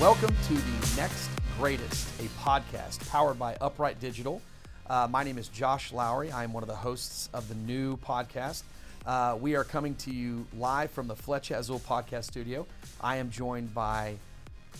Welcome to the Next Greatest, a podcast powered by Upright Digital. Uh, my name is Josh Lowry. I am one of the hosts of the new podcast. Uh, we are coming to you live from the Flecha Azul podcast studio. I am joined by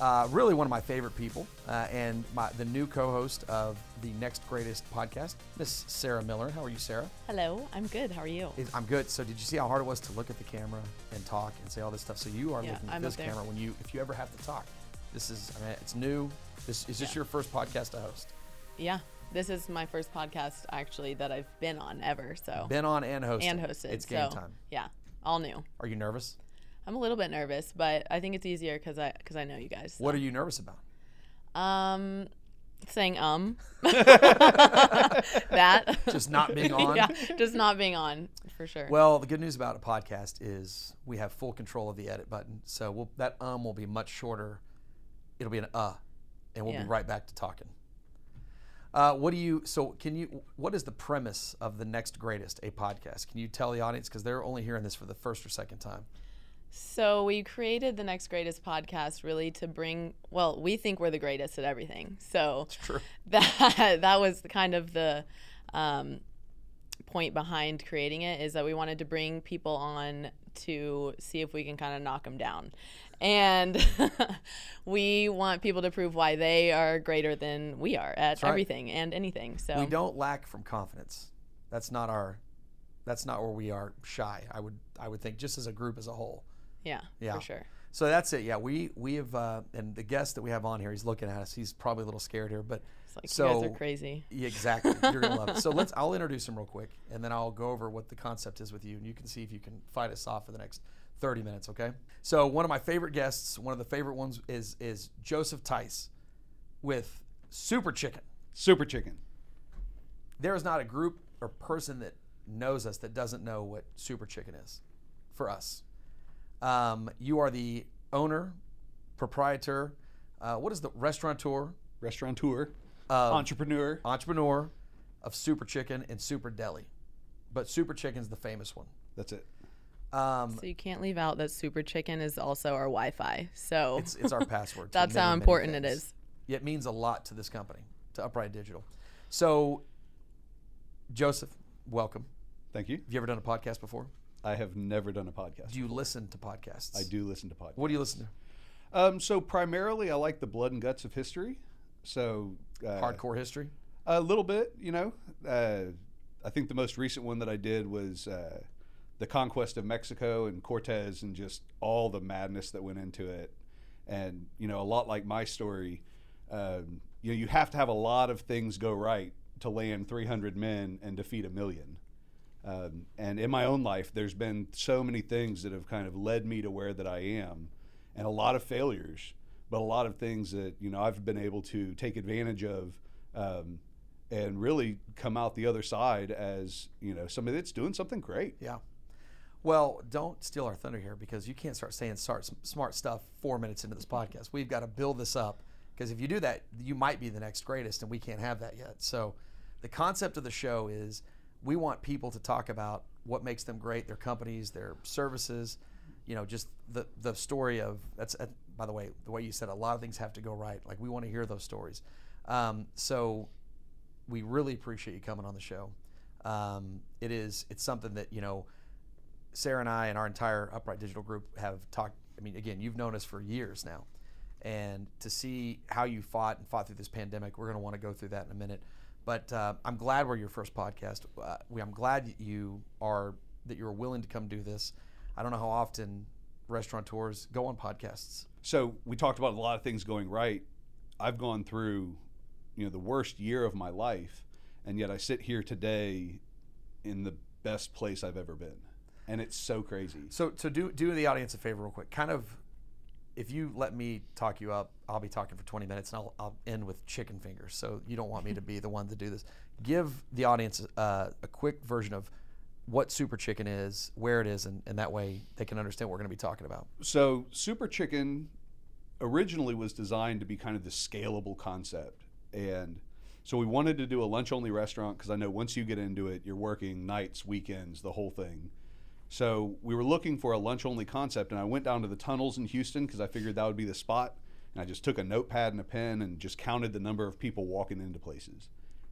uh, really one of my favorite people uh, and my, the new co host of the Next Greatest podcast, Miss Sarah Miller. How are you, Sarah? Hello, I'm good. How are you? I'm good. So, did you see how hard it was to look at the camera and talk and say all this stuff? So, you are Yeah, looking at I'm this camera when you, if you ever have to talk. This is, I mean, it's new. This is this Yeah. your first podcast to host? Yeah, this is my first podcast actually that I've been on ever. So Been on and hosted. and hosted. It's game so, time. Yeah, all new. Are you nervous? I'm a little bit nervous, but I think it's easier because I because I know you guys. What are you nervous about? Um, saying um. that. Just not being on? yeah, just not being on for sure. Well, the good news about a podcast is we have full control of the edit button. So we'll, that um will be much shorter. It'll be an uh, and we'll Yeah. be right back to talking. Uh, what do you? So can you? What is the premise of the next greatest a podcast? Can you tell the audience because they're only hearing this for the first or second time? So we created the next greatest podcast really to bring. Well, we think we're the greatest at everything. So that that was kind of the um, point behind creating it is that we wanted to bring people on to see if we can kind of knock them down and we want people to prove why they are greater than we are at right. everything and anything so We don't lack from confidence. That's not our. That's not where we are shy. I would. I would think just as a group as a whole. Yeah, Yeah. for sure So that's it. Yeah, we we have uh, and the guest that we have on here, he's looking at us. He's probably a little scared here, but it's like so you guys are crazy Yeah, exactly. You're gonna love it. So let's. I'll introduce him real quick, and then I'll go over what the concept is with you, and you can see if you can fight us off for the next 30 minutes. Okay. So one of my favorite guests, one of the favorite ones, is is Joseph Tice with Super Chicken. Super Chicken. There is not a group or person that knows us that doesn't know what Super Chicken is. For us, um, you are the owner, proprietor. Uh, what is the restaurateur, Restaurateur. of entrepreneur. entrepreneur of Super Chicken and Super Deli, but Super Chicken's the famous one. That's it. Um, so you can't leave out that super chicken is also our wi-fi so it's it's our password. that's many, how important it is. things. It means a lot to this company, to Upright Digital. So, Joseph, welcome. Thank you. Have you ever done a podcast before? I have never done a podcast. Do you listen to podcasts? I do listen to podcasts. What do you listen to? Um, so primarily, I like the blood and guts of history. So uh, Hardcore history. A little bit, you know. Uh, I think the most recent one that I did was uh, the conquest of Mexico and Cortez, and just all the madness that went into it. And you know, a lot like my story, um, you know, you have to have a lot of things go right to land 300 men and defeat a million. Um, and in my own life, there's been so many things that have kind of led me to where that I am, and a lot of failures, but a lot of things that you know I've been able to take advantage of, um, and really come out the other side as you know somebody that's doing something great. Yeah. Well, don't steal our thunder here because you can't start saying smart, smart stuff four minutes into this podcast. We've got to build this up because if you do that, you might be the next greatest, and we can't have that yet. So, the concept of the show is we want people to talk about what makes them great, their companies, their services, you know, just the the story of that's. Uh, by the way, the way you said, a lot of things have to go right. Like we want to hear those stories. Um, so, we really appreciate you coming on the show. Um, it is it's something that you know Sarah and I and our entire Upright Digital group have talked. I mean, again, you've known us for years now, and to see how you fought and fought through this pandemic, we're going to want to go through that in a minute. But uh, I'm glad we're your first podcast. Uh, we, I'm glad that you are that you're willing to come do this. I don't know how often restaurateurs go on podcasts. So we talked about a lot of things going right. I've gone through, you know, the worst year of my life, and yet I sit here today in the best place I've ever been, and it's so crazy. So, so do do the audience a favor real quick. Kind of, if you let me talk you up, I'll be talking for 20 minutes, and I'll, I'll end with chicken fingers. So you don't want me to be the one to do this. Give the audience uh, a quick version of what Super Chicken is, where it is, and, and that way they can understand what we're going to be talking about. So Super Chicken originally was designed to be kind of the scalable concept, and So we wanted to do a lunch only restaurant because I know once you get into it, you're working nights, weekends, the whole thing. So we were looking for a lunch only concept, and I went down to the tunnels in Houston because I figured that would be the spot. And I just took a notepad and a pen and just counted the number of people walking into places.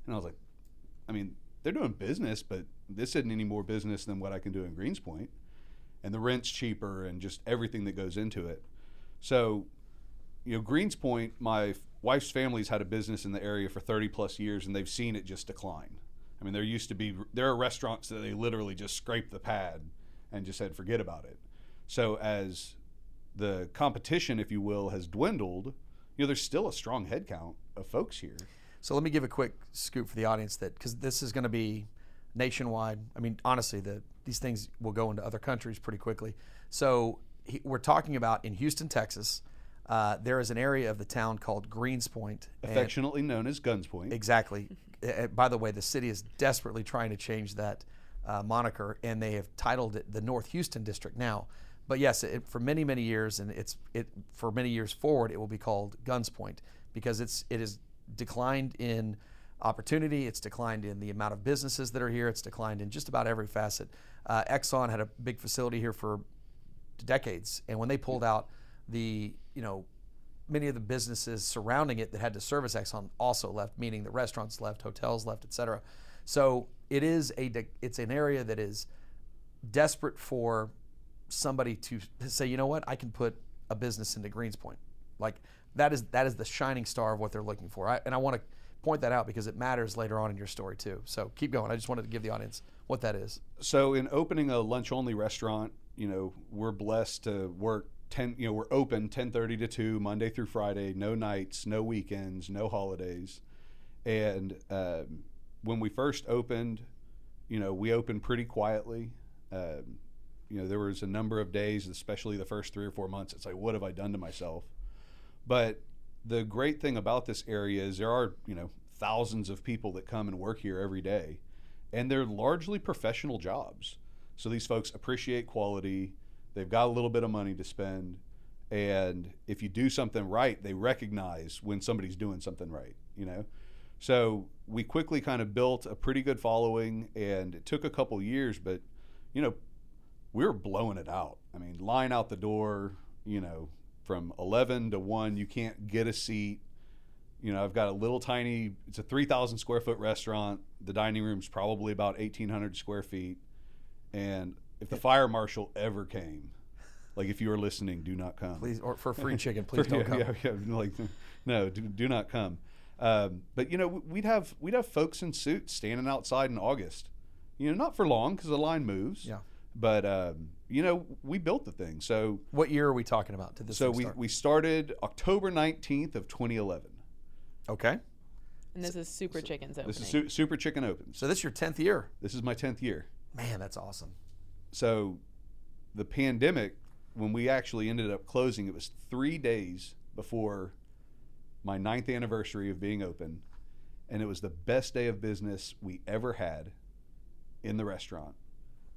And I was like, I mean, they're doing business, but this isn't any more business than what I can do in Greenspoint. And the rent's cheaper and just everything that goes into it. So, you know, Greenspoint, my wife's family's had a business in the area for 30 plus years and they've seen it just decline. I mean, there used to be, there are restaurants that they literally just scrape the pad and just said, forget about it. So, as the competition, if you will, has dwindled, you know, there's still a strong headcount of folks here. So let me give a quick scoop for the audience that because this is going to be nationwide. I mean, honestly, the these things will go into other countries pretty quickly. So he, we're talking about in Houston, Texas. Uh, there is an area of the town called Greenspoint. and- affectionately known as Guns Point. Exactly. By the way, the city is desperately trying to change that uh, moniker, and they have titled it the North Houston District now. But yes, it, for many many years, and it's it for many years forward, it will be called Guns Point because it's it has declined in opportunity. It's declined in the amount of businesses that are here. It's declined in just about every facet. Uh, Exxon had a big facility here for decades, and when they pulled out the you know many of the businesses surrounding it that had to service Exxon also left, meaning the restaurants left, hotels left, et cetera. So it is a it's an area that is desperate for somebody to say, you know what, I can put a business into Greenspoint. Like that is that is the shining star of what they're looking for. I, and I want to point that out because it matters later on in your story too. So keep going. I just wanted to give the audience what that is. So in opening a lunch only restaurant, you know, we're blessed to work 10, you know, we're open 10:30 to 2 Monday through Friday, no nights, no weekends, no holidays. And um, when we first opened, you know, we opened pretty quietly. Um, you know, there was a number of days, especially the first 3 or 4 months, it's like what have I done to myself? But the great thing about this area is there are, you know, thousands of people that come and work here every day, and they're largely professional jobs. So these folks appreciate quality, they've got a little bit of money to spend, and if you do something right, they recognize when somebody's doing something right, you know? So we quickly kind of built a pretty good following, and it took a couple years, but, you know, we were blowing it out. I mean, line out the door, you know, from 11 to 1, you can't get a seat. You know, I've got a little tiny, it's a 3,000 square foot restaurant. The dining room's probably about 1,800 square feet. And if the fire marshal ever came, like if you were listening, do not come. Please, or for free chicken, please don't yeah, come. Yeah, yeah, like, no, do, do not come. Um, but you know, we'd have we'd have folks in suits standing outside in August. You know, not for long because the line moves. Yeah. But um, you know, we built the thing. So What year are we talking about? Did this so we start? we started October nineteenth of twenty eleven. okay. And this is Super Chicken's opening. This is Su- Super Chicken opens. So this is your tenth year. This is my tenth year. Man, that's awesome. so the pandemic when we actually ended up closing it was three days before my ninth anniversary of being open and it was the best day of business we ever had in the restaurant.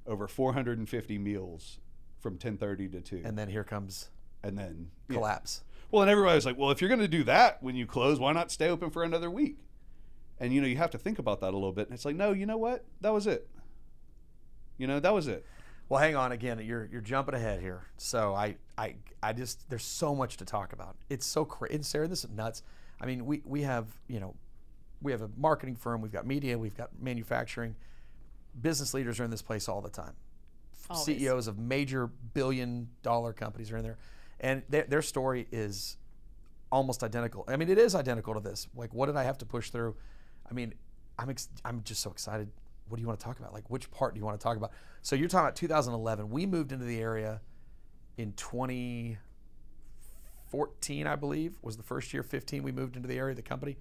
Over 450 meals from 10.30 to 2 And then here comes and then yeah. collapse. well and everybody was like well if you're going to do that when you close why not stay open for another week? And you know you have to think about that a little bit. And it's like no you know what? That was it. You know that was it Well, hang on again. You're you're jumping ahead here. So I I I just there's so much to talk about. It's so crazy. Sarah, this is nuts. I mean, we we have you know we have a marketing firm. We've got media. We've got manufacturing. Business leaders are in this place all the time. Always. CEOs of major billion dollar companies are in there, and their their story is almost identical. I mean, it is identical to this. Like, what did I have to push through? I mean, I'm ex- I'm just so excited. What do you want to talk about? Like, which part do you want to talk about? So you're talking about 2011. We moved into the area in 2014, I believe, was the first year. 15, we moved into the area, the company,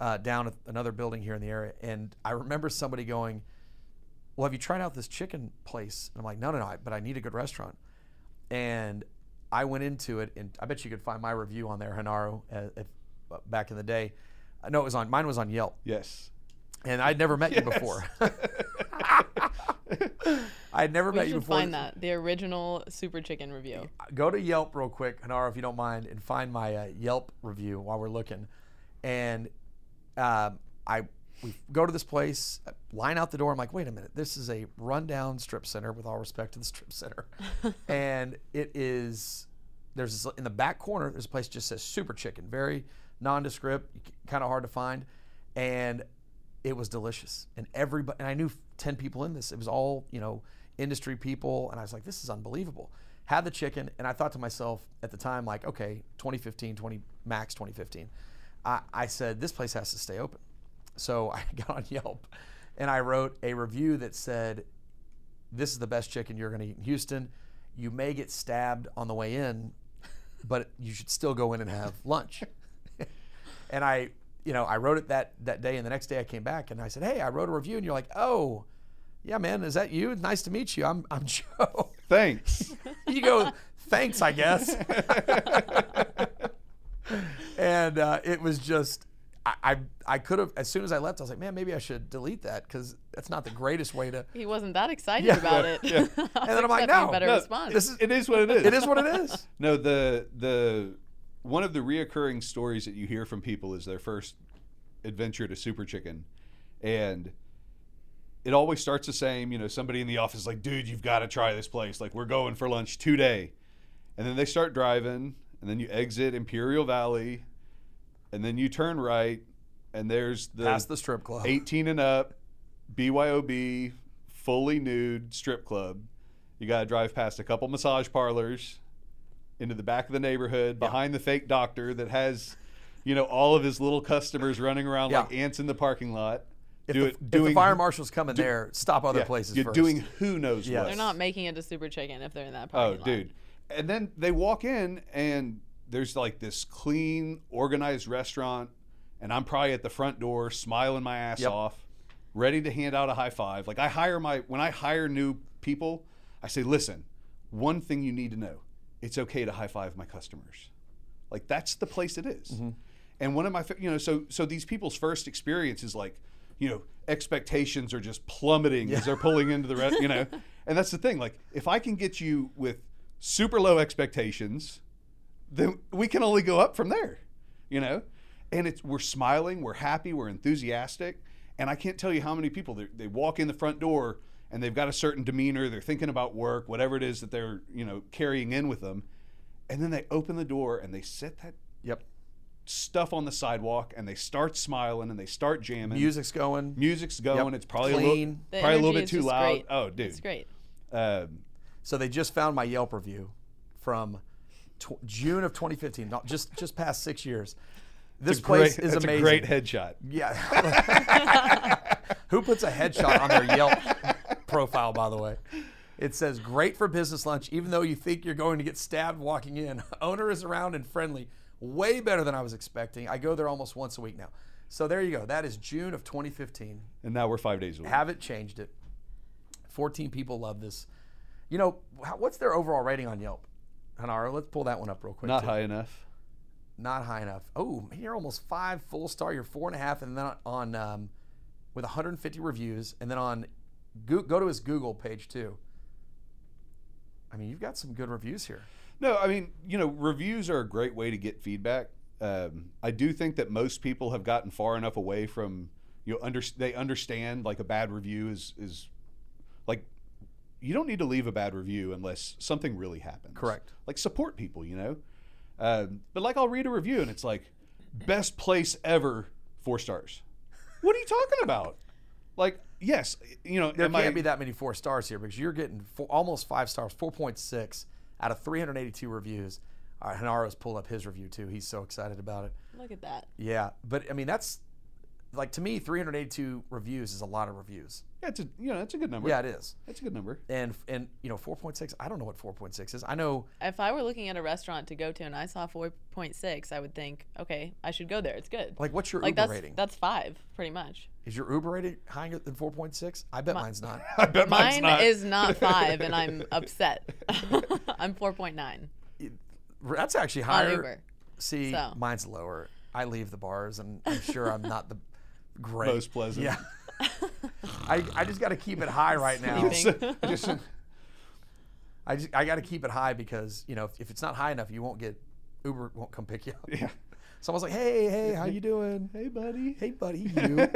uh, down at another building here in the area. And I remember somebody going, "Well, have you tried out this chicken place?" And I'm like, "No, no, no, but I need a good restaurant." And I went into it, and I bet you could find my review on there, Hanaro, uh, back in the day. No, it was on mine was on Yelp, yes and I'd never met you before. I'd never we met you should before. find that the original Super Chicken review. Go to Yelp real quick, Hanaro, if you don't mind, and find my uh, Yelp review while we're looking. And um, I we go to this place, line out the door. I'm like, wait a minute, this is a rundown strip center. With all respect to the strip center, and it is there's this, in the back corner. There's a place that just says Super Chicken, very nondescript, kind of hard to find, and it was delicious. And everybody, and I knew ten people in this. It was all you know industry people, and I was like, this is unbelievable. Had the chicken, and I thought to myself at the time, like, okay, 2015, 20 max 2015. I, I said this place has to stay open. So I got on Yelp and I wrote a review that said, This is the best chicken you're going to eat in Houston. You may get stabbed on the way in, but you should still go in and have lunch. and I, you know, I wrote it that, that day. And the next day I came back and I said, Hey, I wrote a review. And you're like, Oh, yeah, man, is that you? Nice to meet you. I'm, I'm Joe. Thanks. you go, Thanks, I guess. and uh, it was just I, I, I could have as soon as I left I was like man maybe I should delete that because that's not the greatest way to He wasn't that excited Yeah. about it. Yeah. And then I'm like, no, better no, response. this is it is what it is. it is what it is No, the the one of the reoccurring stories that you hear from people is their first adventure to Super Chicken, and it always starts the same. You know, somebody in the office is like, "Dude, you've got to try this place. Like, we're going for lunch today," and then they start driving, and then you exit Imperial Valley, and then you turn right, and there's the past the strip club 18 and up, BYOB, fully nude strip club. You got to drive past a couple massage parlors into the back of the neighborhood behind the fake doctor that has, you know, all of his little customers running around like ants in the parking lot. if, Do the, it- if doing the fire marshal's coming there stop other yeah, places You're first doing who knows Yes. what. They're not making it to Super Chicken if they're in that Oh, parking lot. dude. And then they walk in and there's like this clean, organized restaurant, and I'm probably at the front door smiling my ass Yep. off, ready to hand out a high five. Like I hire my when I hire new people, I say, listen, one thing you need to know. It's okay to high five my customers. Like that's the place it is. Mm-hmm. And one of my, you know, so so these people's first experience is like, you know, expectations are just plummeting as they're pulling into the rest, you know. And that's the thing. Like, if I can get you with super low expectations, then we can only go up from there, you know. And it's we're smiling, we're happy, we're enthusiastic, and I can't tell you how many people they, they walk in the front door and they've got a certain demeanor, they're thinking about work, whatever it is that they're you know carrying in with them, and then they open the door and they set that yep stuff on the sidewalk and they start smiling and they start jamming. music's going Music's going. Yep. It's probably Clean. a little, The probably a little bit too loud. great. Oh, dude. It's great. Um, so they just found my Yelp review from tw- June of 2015 not just just past six years this place great, is amazing a great headshot. Yeah. Who puts a headshot on their Yelp profile, by the way? It says, great for business lunch, even though you think you're going to get stabbed walking in. Owner is around and friendly. Way better than I was expecting. I go there almost once a week now. So there you go. That is June of 2015. And now we're five days away. Haven't changed it. 14 people love this. You know, what's their overall rating on Yelp? Hanaro, let's pull that one up real quick. Not too. high enough. not high enough. Oh, you're almost five full star. You're four and a half, and then on um, with 150 reviews, and then on go, go to his Google page too. I mean, you've got some good reviews here. No, I mean, you know, reviews are a great way to get feedback. Um, I do think that most people have gotten far enough away from you know under they understand like a bad review is is like you don't need to leave a bad review unless something really happens. Correct. Like support people, you know. Um, but like I'll read a review and it's like best place ever, four stars. What are you talking about? Like yes, you know There am can't I- be that many four stars here because you're getting four, almost five stars, 4.6 out of 382 reviews. All right, Hanaro's pulled up his review too. He's so excited about it. Look at that. Yeah, but I mean, that's like to me, 382 reviews is a lot of reviews. Yeah, it's a you know it's a good number. Yeah, it is. it's a good number. And and you know, 4.6. I don't know what 4.6 is. I know If I were looking at a restaurant to go to and I saw 4.6, I would think, okay, I should go there. It's good. like what's your Like Uber that's rating? that's five, pretty much. Is your Uber rating higher than 4.6? I bet mine's not. I bet mine's Mine not. is not five, and I'm upset. I'm 4.9 That's actually on higher. Uber. See, So. mine's lower. I leave the bars, and I'm sure I'm not the great. Most pleasant. Yeah. I, I just got to keep it high right now. Sleeping. just I just I got to keep it high because you know if, if it's not high enough, you won't get Uber won't come pick you up. yeah. So I was like, "Hey, hey, how you doing? Hey, buddy. Hey, buddy, you."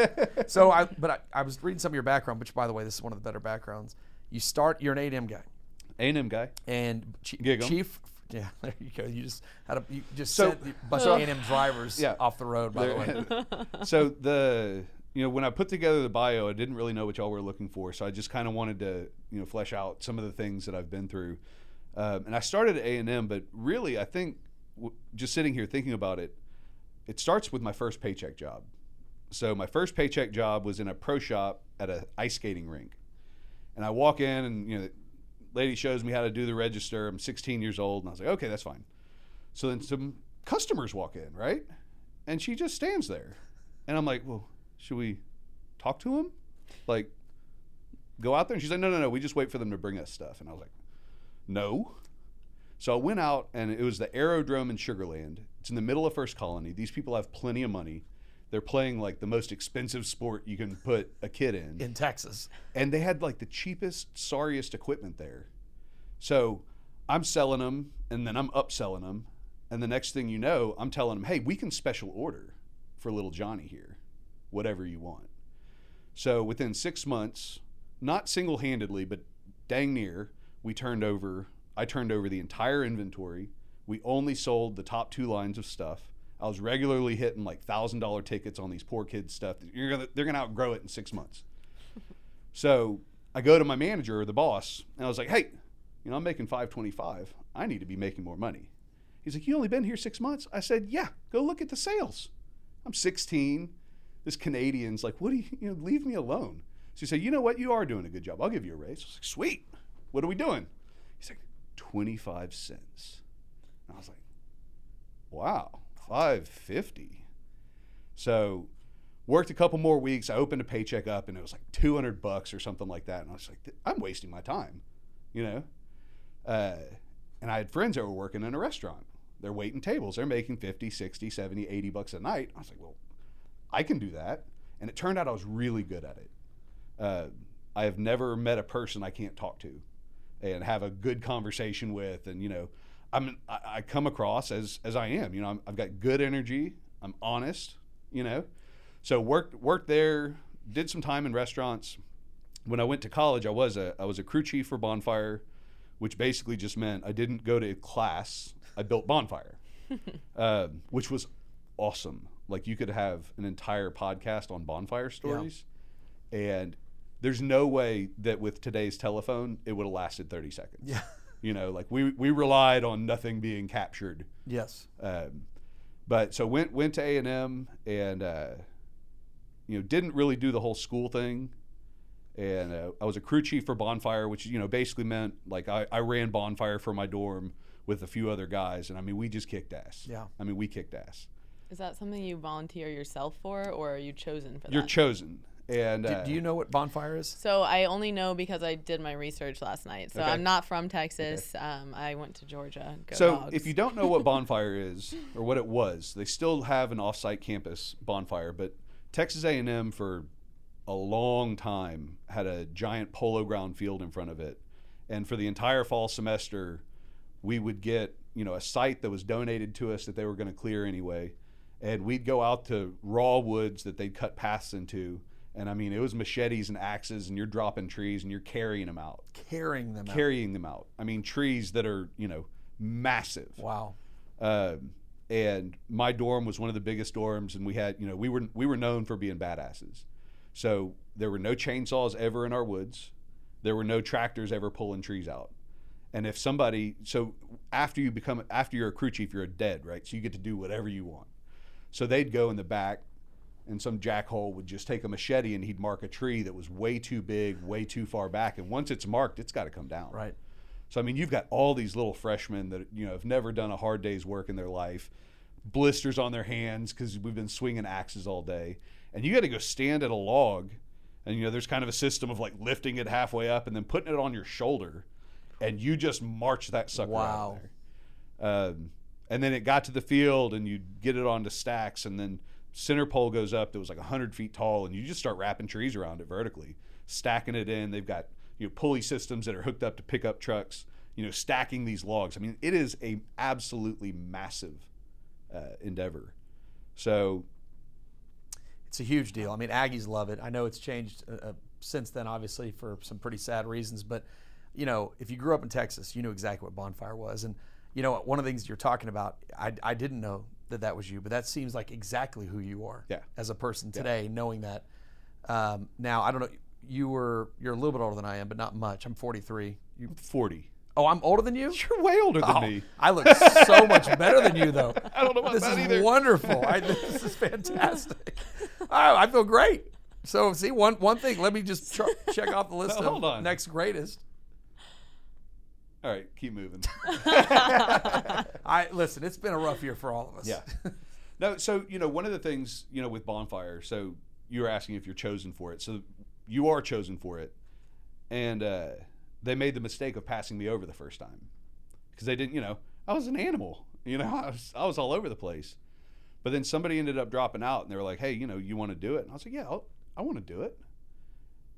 so I, but I, I was reading some of your background, which by the way, this is one of the better backgrounds. You start, you're an A&M guy, A&M guy. and Chief, Chief yeah, there you go. You just had a, you just So- sent a bunch of A&M drivers Yeah. off the road. By the way, so the you know when I put together the bio, I didn't really know what y'all were looking for, so I just kind of wanted to you know flesh out some of the things that I've been through. Um, and I started at A and M, but really, I think w- just sitting here thinking about it, it starts with my first paycheck job. So my first paycheck job was in a pro shop at a ice skating rink, and I walk in and you know, lady shows me how to do the register. I'm 16 years old, and I was like, okay, that's fine. So then some customers walk in, right? And she just stands there. And I'm like, well, should we talk to them? Like, go out there? And she's like, no, no, no. We just wait for them to bring us stuff. And I was like, no. So I went out, and it was the Aerodrome in Sugarland. It's in the middle of First Colony. These people have plenty of money. They're playing like the most expensive sport you can put a kid in in Texas, and they had like the cheapest, sorriest equipment there. So I'm selling them, and then I'm upselling them, and the next thing you know, I'm telling them, "Hey, we can special order for little Johnny here, whatever you want." So within six months, not single-handedly, but dang near, we turned over. I turned over the entire inventory. We only sold the top two lines of stuff. I was regularly hitting like thousand dollar tickets on these poor kids stuff. You're gonna, they're gonna outgrow it in six months. So I go to my manager or the boss, and I was like, "Hey, you know, I'm making 525. I need to be making more money." He's like, "You only been here six months?" I said, "Yeah. Go look at the sales. I'm 16. This Canadian's like, what do you, you know, leave me alone." So he said, "You know what? You are doing a good job. I'll give you a raise." I was like, "Sweet. What are we doing?" He's like, 25 cents." And I was like, "Wow, 550." So worked a couple more weeks. I opened a paycheck up and it was like 200 bucks or something like that. And I was like, I'm wasting my time, you know? Uh, and I had friends that were working in a restaurant. They're waiting tables. They're making 50, 60, 70, 80 bucks a night. I was like, well, I can do that. And it turned out I was really good at it. Uh, I have never met a person I can't talk to and have a good conversation with. And, you know, I'm, I, I come across as, as I am, you know, I'm, I've got good energy. I'm honest, you know? So worked worked there, did some time in restaurants. When I went to college, I was a I was a crew chief for Bonfire, which basically just meant I didn't go to class. I built Bonfire, uh, which was awesome. Like you could have an entire podcast on bonfire stories, and there's no way that with today's telephone it would have lasted 30 seconds. Yeah. You know, like we we relied on nothing being captured. yes, Um, but so went went to A and M and uh, you know didn't really do the whole school thing. And uh, I was a crew chief for Bonfire, which you know basically meant like I, I ran Bonfire for my dorm with a few other guys, and I mean we just kicked ass. Yeah. I mean we kicked ass. Is that something you volunteer yourself for, or are you chosen for that? You're chosen, and do, uh, do you know what bonfire is? so I only know because I did my research last night. So Okay. I'm not from Texas. Um, I went to Georgia. Go So, Dogs. if you don't know what Bonfire is or what it was, they still have an off-site campus Bonfire, but Texas A&M for a long time had a giant polo ground field in front of it, and for the entire fall semester, we would get you know a site that was donated to us that they were going to clear anyway, and we'd go out to raw woods that they'd cut paths into. And I mean, it was machetes and axes, and you're dropping trees and you're carrying them out Carrying them out. carrying them out. I mean, trees that are you know massive. Wow. Um, and my dorm was one of the biggest dorms, and we had you know we were we were known for being badasses. So there were no chainsaws ever in our woods. There were no tractors ever pulling trees out. And if somebody, so after you become after you're a crew chief, you're a dead, right? So you get to do whatever you want. So they'd go in the back, and some jackhole would just take a machete and he'd mark a tree that was way too big, way too far back. And once it's marked, it's got to come down. Right. So I mean, you've got all these little freshmen that you know have never done a hard day's work in their life, blisters on their hands because we've been swinging axes all day, and you got to go stand at a log, and you know there's kind of a system of like lifting it halfway up and then putting it on your shoulder, and you just march that sucker Wow. out there. Um, and then it got to the field, and you get it onto stacks, and then center pole goes up that was like 100 feet tall, and you just start wrapping trees around it vertically, stacking it in. They've got you know pulley systems that are hooked up to pickup trucks. You know, stacking these logs. I mean, it is a absolutely massive uh, endeavor. So It's a huge deal. I mean, Aggies love it. I know it's changed uh, uh, since then, obviously, for some pretty sad reasons. But, you know, if you grew up in Texas, you knew exactly what Bonfire was. And, you know, one of the things you're talking about, I, I didn't know that that was you, but that seems like exactly who you are Yeah. as a person today, knowing that. Um, now, I don't know. You were you're a little bit older than I am, but not much. I'm 43. You, 40. oh, I'm older than you. You're way older than Oh, me. I look so much better than you, though. I don't know about this that is either. wonderful. I, this is fantastic. Oh, I feel great. So, see, one one thing. Let me just tr- check off the list No, of hold on. next greatest. All right, keep moving. I listen. It's been a rough year for all of us. Yeah. No, so you know, one of the things you know with bonfire. So you were asking if you're chosen for it. So you are chosen for it, and uh, they made the mistake of passing me over the first time because they didn't. You know, I was an animal. You know, I was I was all over the place. But then somebody ended up dropping out, and they were like, "Hey, you know, you want to do it?" And I was like, "Yeah, I'll, I want to do it."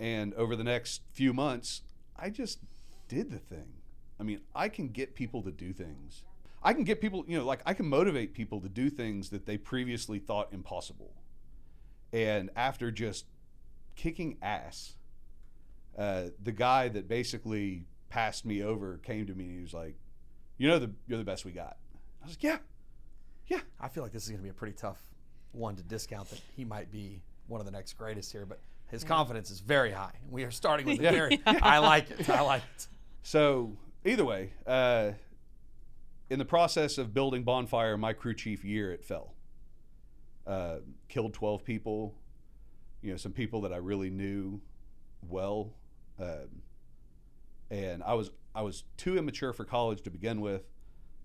And over the next few months, I just did the thing. I mean, I can get people to do things. I can get people, you know, like I can motivate people to do things that they previously thought impossible. And after just kicking ass, uh, the guy that basically passed me over came to me and he was like, "You know, the you're the best we got." I was like, "Yeah, yeah." I feel like this is going to be a pretty tough one to discount that he might be one of the next greatest here, but his confidence is very high. We are starting with a very. I like it. I like it. So either way, uh, in the process of building bonfire, my crew chief year it fell. Uh, killed twelve people. You know, some people that I really knew well, um, and I was I was too immature for college to begin with.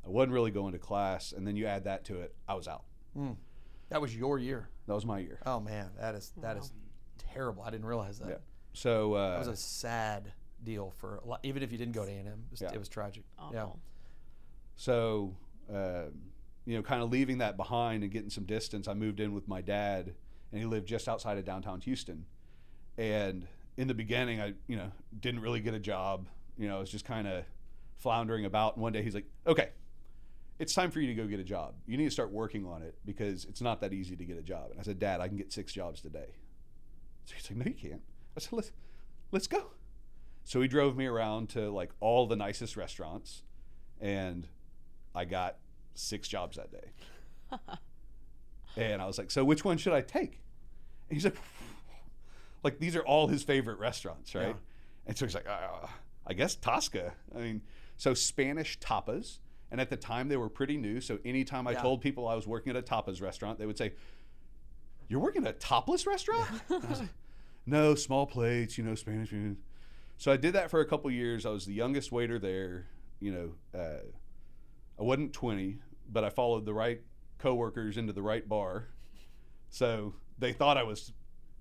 I wasn't really going to class, and then you add that to it, I was out. That was your year. That was my year. Man, that is that is terrible. I didn't realize that. Yeah. So uh, That was a sad deal for a lot, even if you didn't go to A&M. It was, Yeah. it was tragic. Awful. Yeah. So, um, you know, kind of leaving that behind and getting some distance, I moved in with my dad, and he lived just outside of downtown Houston. And in the beginning, I, you know, didn't really get a job. You know, I was just kind of floundering about. And one day he's like, okay, it's time for you to go get a job. You need to start working on it because it's not that easy to get a job. And I said, Dad, I can get six jobs today. So he's like, No, you can't. I said, Let's, let's go. So he drove me around to like all the nicest restaurants, and I got six jobs that day. and I was like, so which one should I take? And he's like, like these are all his favorite restaurants, right? Yeah. And so he's like, uh, I guess Tosca. I mean, so Spanish tapas. And at the time they were pretty new. So anytime I Yeah. told people I was working at a tapas restaurant, they would say, You're working at a topless restaurant? Was like, no, small plates, you know, Spanish food. So I did that for a couple years. I was the youngest waiter there. You know, uh, I wasn't 20, but I followed the right coworkers into the right bar. So they thought I was,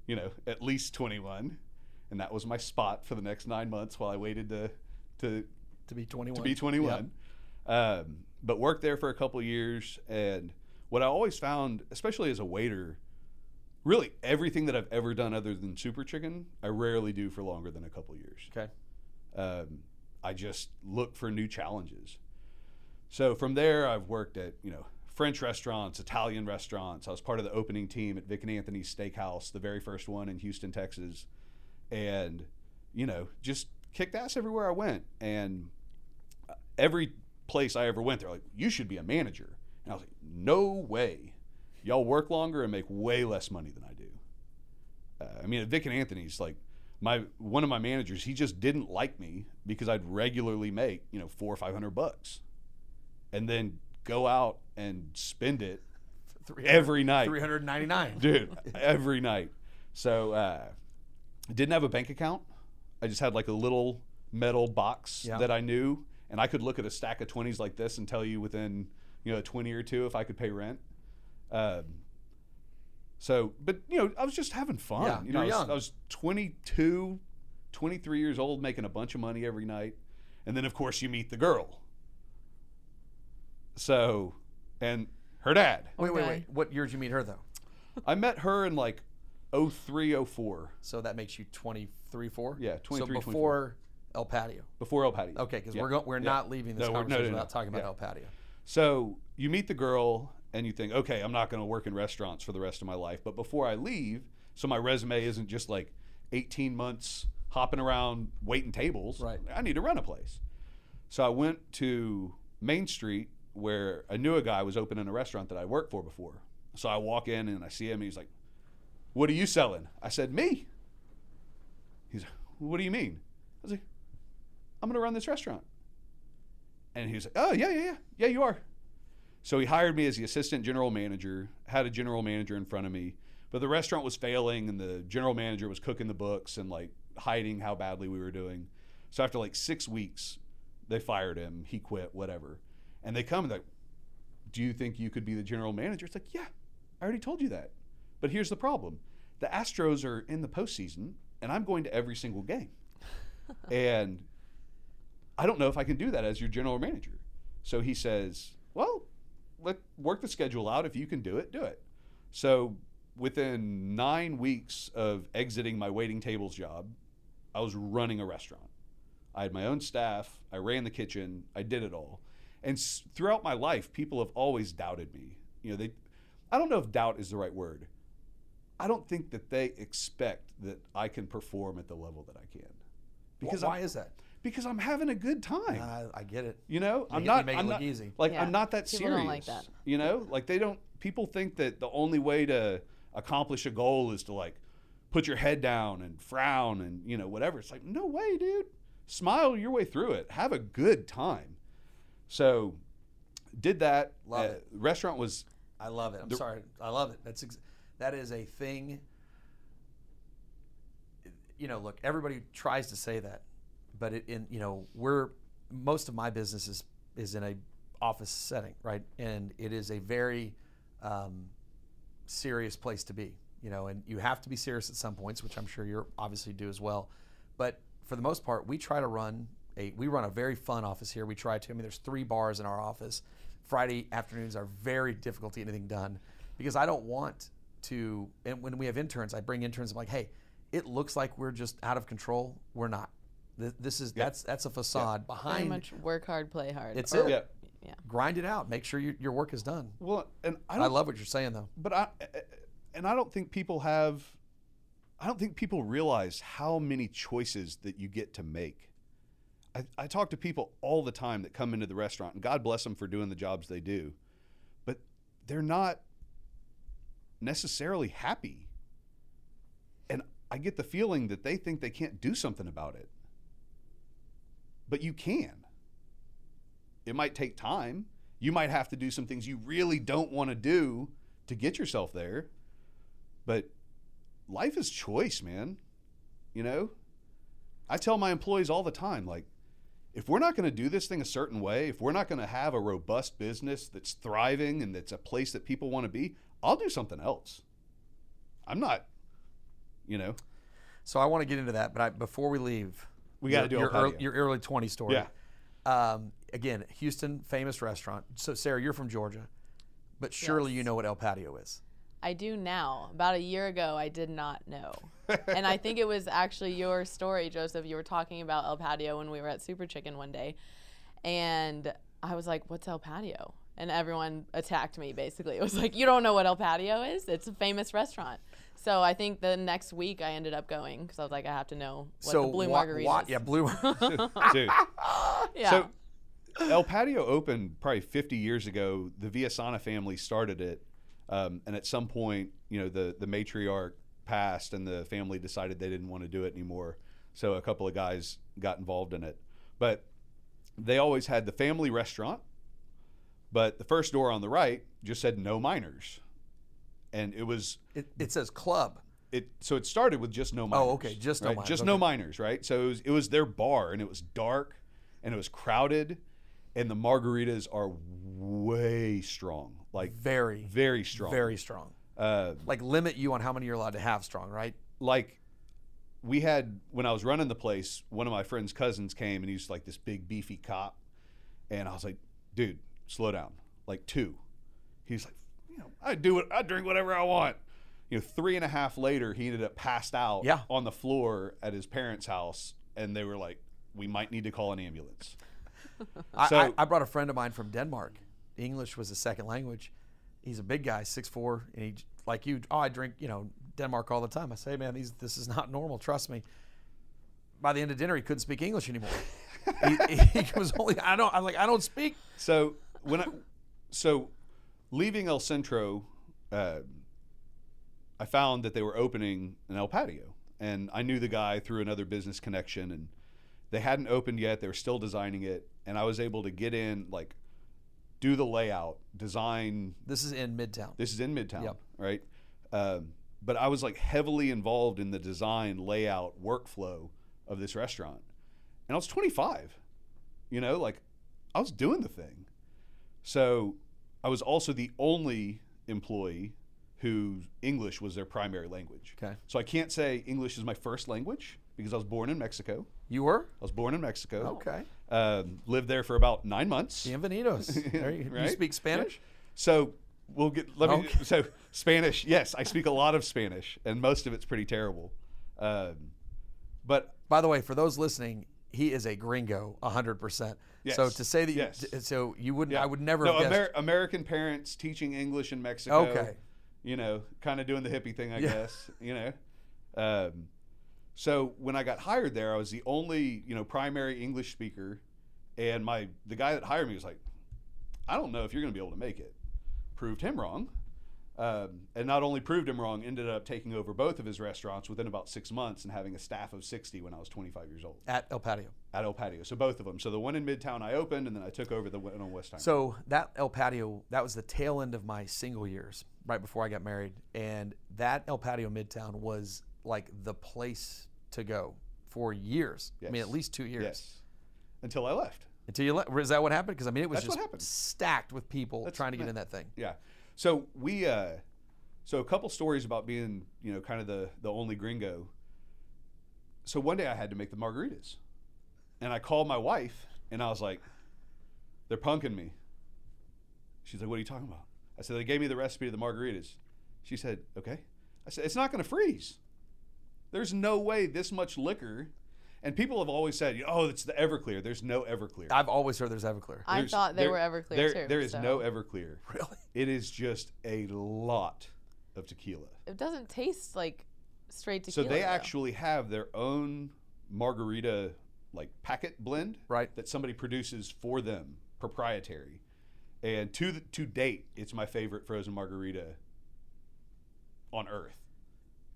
you know, at least 21. And that was my spot for the next nine months while I waited to, to, To be 21. to be 21. Um, but worked there for a couple years. And what I always found, especially as a waiter, really everything that I've ever done other than Super Chicken, I rarely do for longer than a couple years. Okay. Um, I just look for new challenges. So from there, I've worked at you know French restaurants, Italian restaurants. I was part of the opening team at Vic and Anthony's Steakhouse, the very first one in Houston, Texas, and you know just kicked ass everywhere I went. And every place I ever went, they're like, "You should be a manager," and I was like, "No way! Y'all work longer and make way less money than I do." Uh, I mean, Vic and Anthony's, like my one of my managers, he just didn't like me because I'd regularly make you know four or five hundred bucks, and then go out and spend it every night, 399. dude, every night. So uh, didn't have a bank account. I just had like a little metal box Yeah. that I knew, and I could look at a stack of twenties like this and tell you within you know a twenty or two if I could pay rent. Um, so, but you know, I was just having fun. Yeah, you know, I you're was, young. I was 22, 23 years old, making a bunch of money every night, and then of course you meet the girl. So, and her dad. Wait, wait, Okay. wait. What year did you meet her though? I met her in like 03, 04, So that makes you 23, 4? Yeah, 23, So before El Patio. before El Patio. Okay, because Yeah. we're go- we're Yeah. not leaving this No, we're- no, conversation no, no. without talking about Yeah. El Patio. So you meet the girl, and you think, okay, I'm not going to work in restaurants for the rest of my life. But before I leave, so my resume isn't just like 18 months hopping around waiting tables. Right. I need to run a place. So I went to Main Street where I knew a guy was opening a restaurant that I worked for before. So I walk in and I see him. And he's like, "What are you selling?" I said, "Me." He's, like, "What do you mean?" I was like, "I'm going to run this restaurant." And he was like, "Oh yeah, yeah, yeah, yeah, you are." So he hired me as the assistant general manager. Had a general manager in front of me, but the restaurant was failing, and the general manager was cooking the books and like hiding how badly we were doing. So after like six weeks, they fired him. He quit. Whatever. And they come and they're like, "Do you think you could be the general manager?" It's like, "Yeah, I already told you that." But here's the problem: the Astros are in the postseason, and I'm going to every single game, and I don't know if I can do that as your general manager. So he says, "Well, let work the schedule out. If you can do it, do it." So within nine weeks of exiting my waiting tables job, I was running a restaurant. I had my own staff. I ran the kitchen. I did it all. And s- throughout my life, people have always doubted me. You know, they. I don't know if doubt is the right word. I don't think that they expect that I can perform at the level that I can. Because why I'm, is that? Because I'm having a good time. Uh, I get it. You know, You I'm not. make it I'm look not easy. like Yeah. I'm not that People serious. don't like that. You know, like they don't. People think that the only way to accomplish a goal is to like put your head down and frown and you know whatever. It's like no way, dude. Smile your way through it. Have a good time. So, did that. Love Uh, it. Restaurant was I love it. I'm The- sorry. I love it. That's ex- that is a thing. You know, look, everybody tries to say that, but it, in you know, we're most of my business is is in a office setting, right? And it is a very um, serious place to be. You know, and you have to be serious at some points, which I'm sure you're obviously do as well. But for the most part, we try to run a we run a very fun office here. We try to. I mean, there's three bars in our office. Friday afternoons are very difficult to get anything done because I don't want to. And when we have interns, I bring interns. I'm like, hey, it looks like we're just out of control. We're not. This, this is that's that's a facade Very behind. much work hard, play hard. It's Or- it. yeah. Yeah. Grind it out. Make sure your, your work is done. Well, and I I, don't love what you're saying though. but I eh, eh, and I don't think people have I don't think people realize how many choices that you get to make. I, I talk to people all the time that come into the restaurant, and God bless them for doing the jobs they do, but they're not necessarily happy. And I get the feeling that they think they can't do something about it. But you can. It might take time. You might have to do some things you really don't want to do to get yourself there. But life is choice, man. You know? I tell my employees all the time like if we're not going to do this thing a certain way, if we're not going to have a robust business that's thriving and that's a place that people want to be, I'll do something else. I'm not, you know, So I want to get into that, but I, before we leave, We gotta do your, El early, Patio. your early 20 story. Yeah. Um, again, Houston, famous restaurant. So Sarah, you're from Georgia, but surely you know what El Patio is. I do now. About a year ago, I did not know. and I think it was actually your story, Joseph. You were talking about El Patio when we were at Super Chicken one day. And I was like, What's El Patio? And everyone attacked me basically. It was like, You don't know what El Patio is? It's a famous restaurant. So I think the next week I ended up going because I was like, I have to know what so the Blue wha- Margarita wha- is. yeah, blue. dude. yeah. So El Patio opened probably 50 years ago. The Villasana family started it, um, and at some point, you know, the the matriarch passed, and the family decided they didn't want to do it anymore. So a couple of guys got involved in it, but they always had the family restaurant. But the first door on the right just said no minors, and it was it, it says club. it so it started with just no minors. Oh, okay, just no right? minors, Just no okay. minors, right? So it was, it was their bar, and it was dark, and it was crowded, and the margaritas are way strong, like Very, very strong. very strong. Uh, Like limit you on how many you're allowed to have strong, right? like we had when I was running the place, one of my friend's cousins came, and he's like this big beefy cop, and I was like, dude, slow down, like two. He's like, you know, I do it, I drink whatever I want. You know, three and a half later, he ended up passed out Yeah. on the floor at his parents' house, and they were like, we might need to call an ambulance. I, So- I, I brought a friend of mine from Denmark. English was a second language. he's a big guy, six four, and he like you. Oh, I drink you know Denmark all the time. I say, man, these this is not normal. Trust me. By the end of dinner, he couldn't speak English anymore. he, he was only I don't I'm like I don't speak. So when I so leaving El Centro, uh, I found that they were opening an El Patio, and I knew the guy through another business connection, and they hadn't opened yet. They were still designing it, and I was able to get in, like, do the layout, design. This is in Midtown. This is in Midtown, Yep. right? Um, but I was like heavily involved in the design, layout, workflow of this restaurant, and I was 25. You know, like I was doing the thing. So I was also the only employee whose English was their primary language. Okay. So I can't say English is my first language because I was born in Mexico. You were I was born in Mexico. okay. Um, lived there for about nine months. Bienvenidos. You, you speak Spanish? So we'll get. Let me. Okay. So Spanish. Yes, I speak a lot of Spanish, and most of it's pretty terrible. Um, but By the way, for those listening, he is a gringo, hundred percent. So to say that, Yes. you, so you wouldn't, yeah, I would never No, have. Amer- American parents teaching English in Mexico. Okay. You know, kind of doing the hippie thing, I Yeah. guess. You know. Um, so when I got hired there, I was the only you know primary English speaker, and my the guy that hired me was like, I don't know if you're going to be able to make it. Proved him wrong. Um, and not only proved him wrong, ended up taking over both of his restaurants within about six months and having a staff of 60 when I was 25 years old at El Patio. at El Patio. So both of them. So the one in Midtown I opened, and then I took over the one on Westheimer. So that El Patio, that was the tail end of my single years, right before I got married, and that El Patio Midtown was like the place to go for years. I mean, at least two years. yes, until I left. Until you left. Is that what happened? Because I mean, it was That's just stacked with people That's- trying to get man. in that thing. Yeah. So we, uh, so a couple stories about being, you know, kind of the the only gringo. So one day I had to make the margaritas, and I called my wife, and I was like, "They're punking me." She's like, "What are you talking about?" I said, "They gave me the recipe to the margaritas." She said, "Okay." I said, "It's not going to freeze. There's no way this much liquor." And people have always said, "Oh, it's the Everclear." There's no Everclear. I've always heard there's Everclear. I There's- thought they there- were Everclear there- too. There is so. no Everclear. Really? It is just a lot of tequila. It doesn't taste like straight tequila. So they though. actually have their own margarita like packet blend Right. that somebody produces for them, proprietary. And to the, to date, it's my favorite frozen margarita on earth.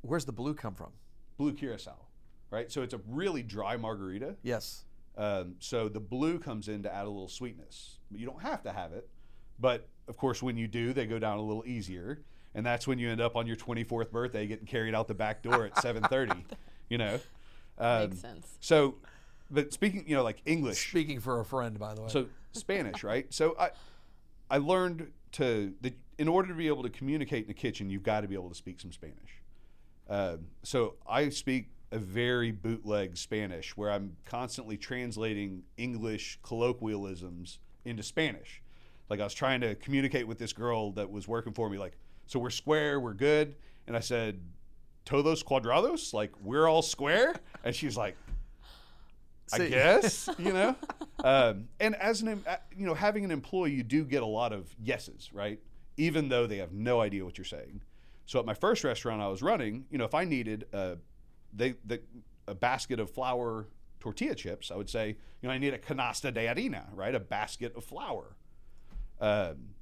Where's the blue come from? Blue curacao, right? So it's a really dry margarita. Yes. Um, so the blue comes in to add a little sweetness. You don't have to have it. But of course, when you do, they go down a little easier. And that's when you end up on your 24th birthday getting carried out the back door at 7:30. You know. Um, Makes sense. So, but speaking, you know, like English. Speaking for a friend, by the way. So Spanish, right? So I, I learned to the, in order to be able to communicate in the kitchen, you've got to be able to speak some Spanish. Um, so I speak a very bootleg Spanish, where I'm constantly translating English colloquialisms into Spanish. Like I was trying to communicate with this girl that was working for me, like, so we're square, we're good, and I said, todos cuadrados, like we're all square, and she's like, I guess you know. Um, and as an uh, you know, having an employee, you do get a lot of yeses, right? Even though they have no idea what you're saying. So at my first restaurant I was running, you know, if I needed a, they the, a basket of flour tortilla chips, I would say, you know, I need a canasta de harina, right? A basket of flour. Um,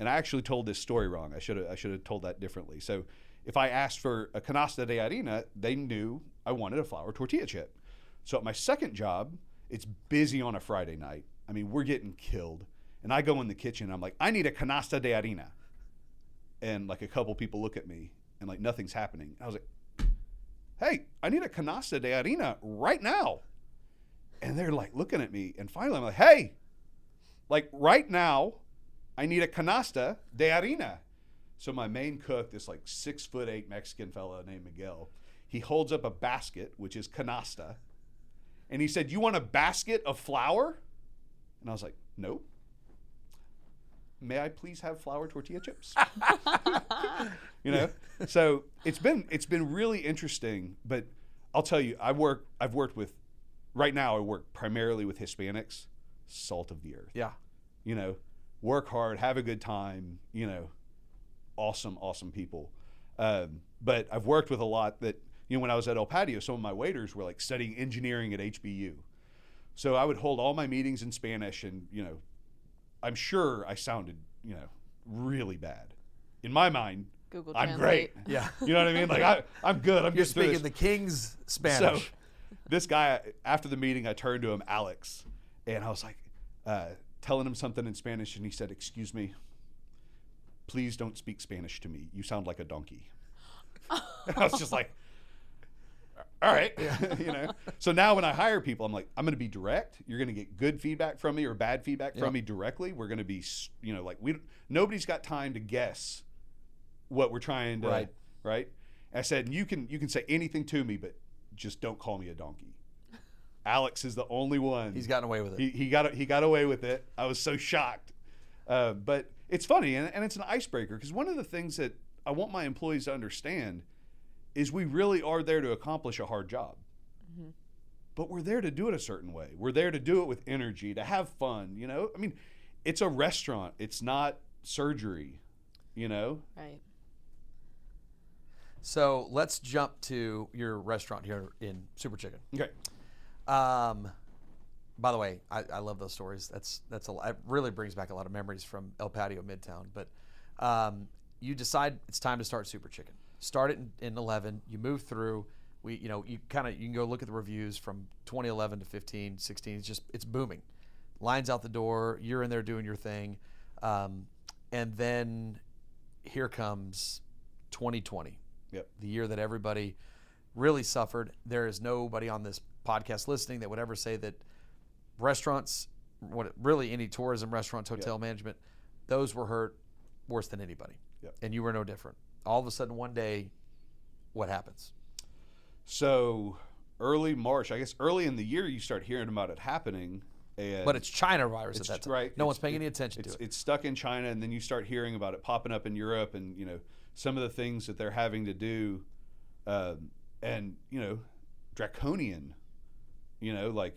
and I actually told this story wrong. I should have I should have told that differently. So if I asked for a canasta de harina, they knew I wanted a flour tortilla chip. So at my second job, it's busy on a Friday night. I mean, we're getting killed. And I go in the kitchen, I'm like, I need a canasta de harina. And like a couple people look at me and like nothing's happening. I was like, hey, I need a canasta de harina right now. And they're like looking at me. And finally, I'm like, hey, like right now, I need a canasta de harina. So my main cook, this like six foot eight Mexican fellow named Miguel, he holds up a basket, which is canasta, and he said, "You want a basket of flour?" And I was like, "Nope." May I please have flour tortilla chips? you know. So it's been it's been really interesting, but I'll tell you, I work I've worked with right now I work primarily with Hispanics, salt of the earth yeah. you know work hard, have a good time, you know, awesome, awesome people. Um, but I've worked with a lot that, you know, when I was at El Patio, some of my waiters were like studying engineering at HBU. So I would hold all my meetings in Spanish and, you know, I'm sure I sounded, you know, really bad. In my mind, Google I'm Translate. great. Yeah. You know what I mean? Like I, I'm good. I'm You're speaking this. the king's Spanish. So, this guy, after the meeting, I turned to him, Alex, and I was like, uh, telling him something in Spanish, and he said, "Excuse me, please don't speak Spanish to me. You sound like a donkey." I was just like, "All right," you know. So now when I hire people, I'm like, I'm going to be direct. You're going to get good feedback from me or bad feedback from me directly. We're going to be, you know, like we nobody's got time to guess what we're trying to Right. right. I said, you can you can say anything to me, but just don't call me a donkey. Alex is the only one. He's gotten away with it. he, he got he got away with it. I was so shocked, uh, but it's funny and, and it's an icebreaker because one of the things that I want my employees to understand is we really are there to accomplish a hard job, but we're there to do it a certain way. We're there to do it with energy, to have fun. You know, I mean, it's a restaurant. It's not surgery. You know, Right. So let's jump to your restaurant here in Super Chicken. okay. Um, by the way, I, I love those stories. That's that's a it really brings back a lot of memories from El Patio Midtown. But um, you decide it's time to start Super Chicken. Start it in, in 11. You move through. We you know you kind of you can go look at the reviews from 2011 to 15, 16. It's just it's booming. Lines out the door. You're in there doing your thing, um, and then here comes 2020 Yep. the year that everybody really suffered. There is nobody on this podcast listening that would ever say that restaurants, what really any tourism, restaurants, hotel management, those were hurt worse than anybody. Yep. And you were no different. All of a sudden, one day, what happens? So early March, I guess early in the year, you start hearing about it happening. And But it's China virus It's at that time. right. No one's paying it- any attention it's, to it. It's stuck in China, and then you start hearing about it popping up in Europe, and you know some of the things that they're having to do, um, and you know, draconian, you know, like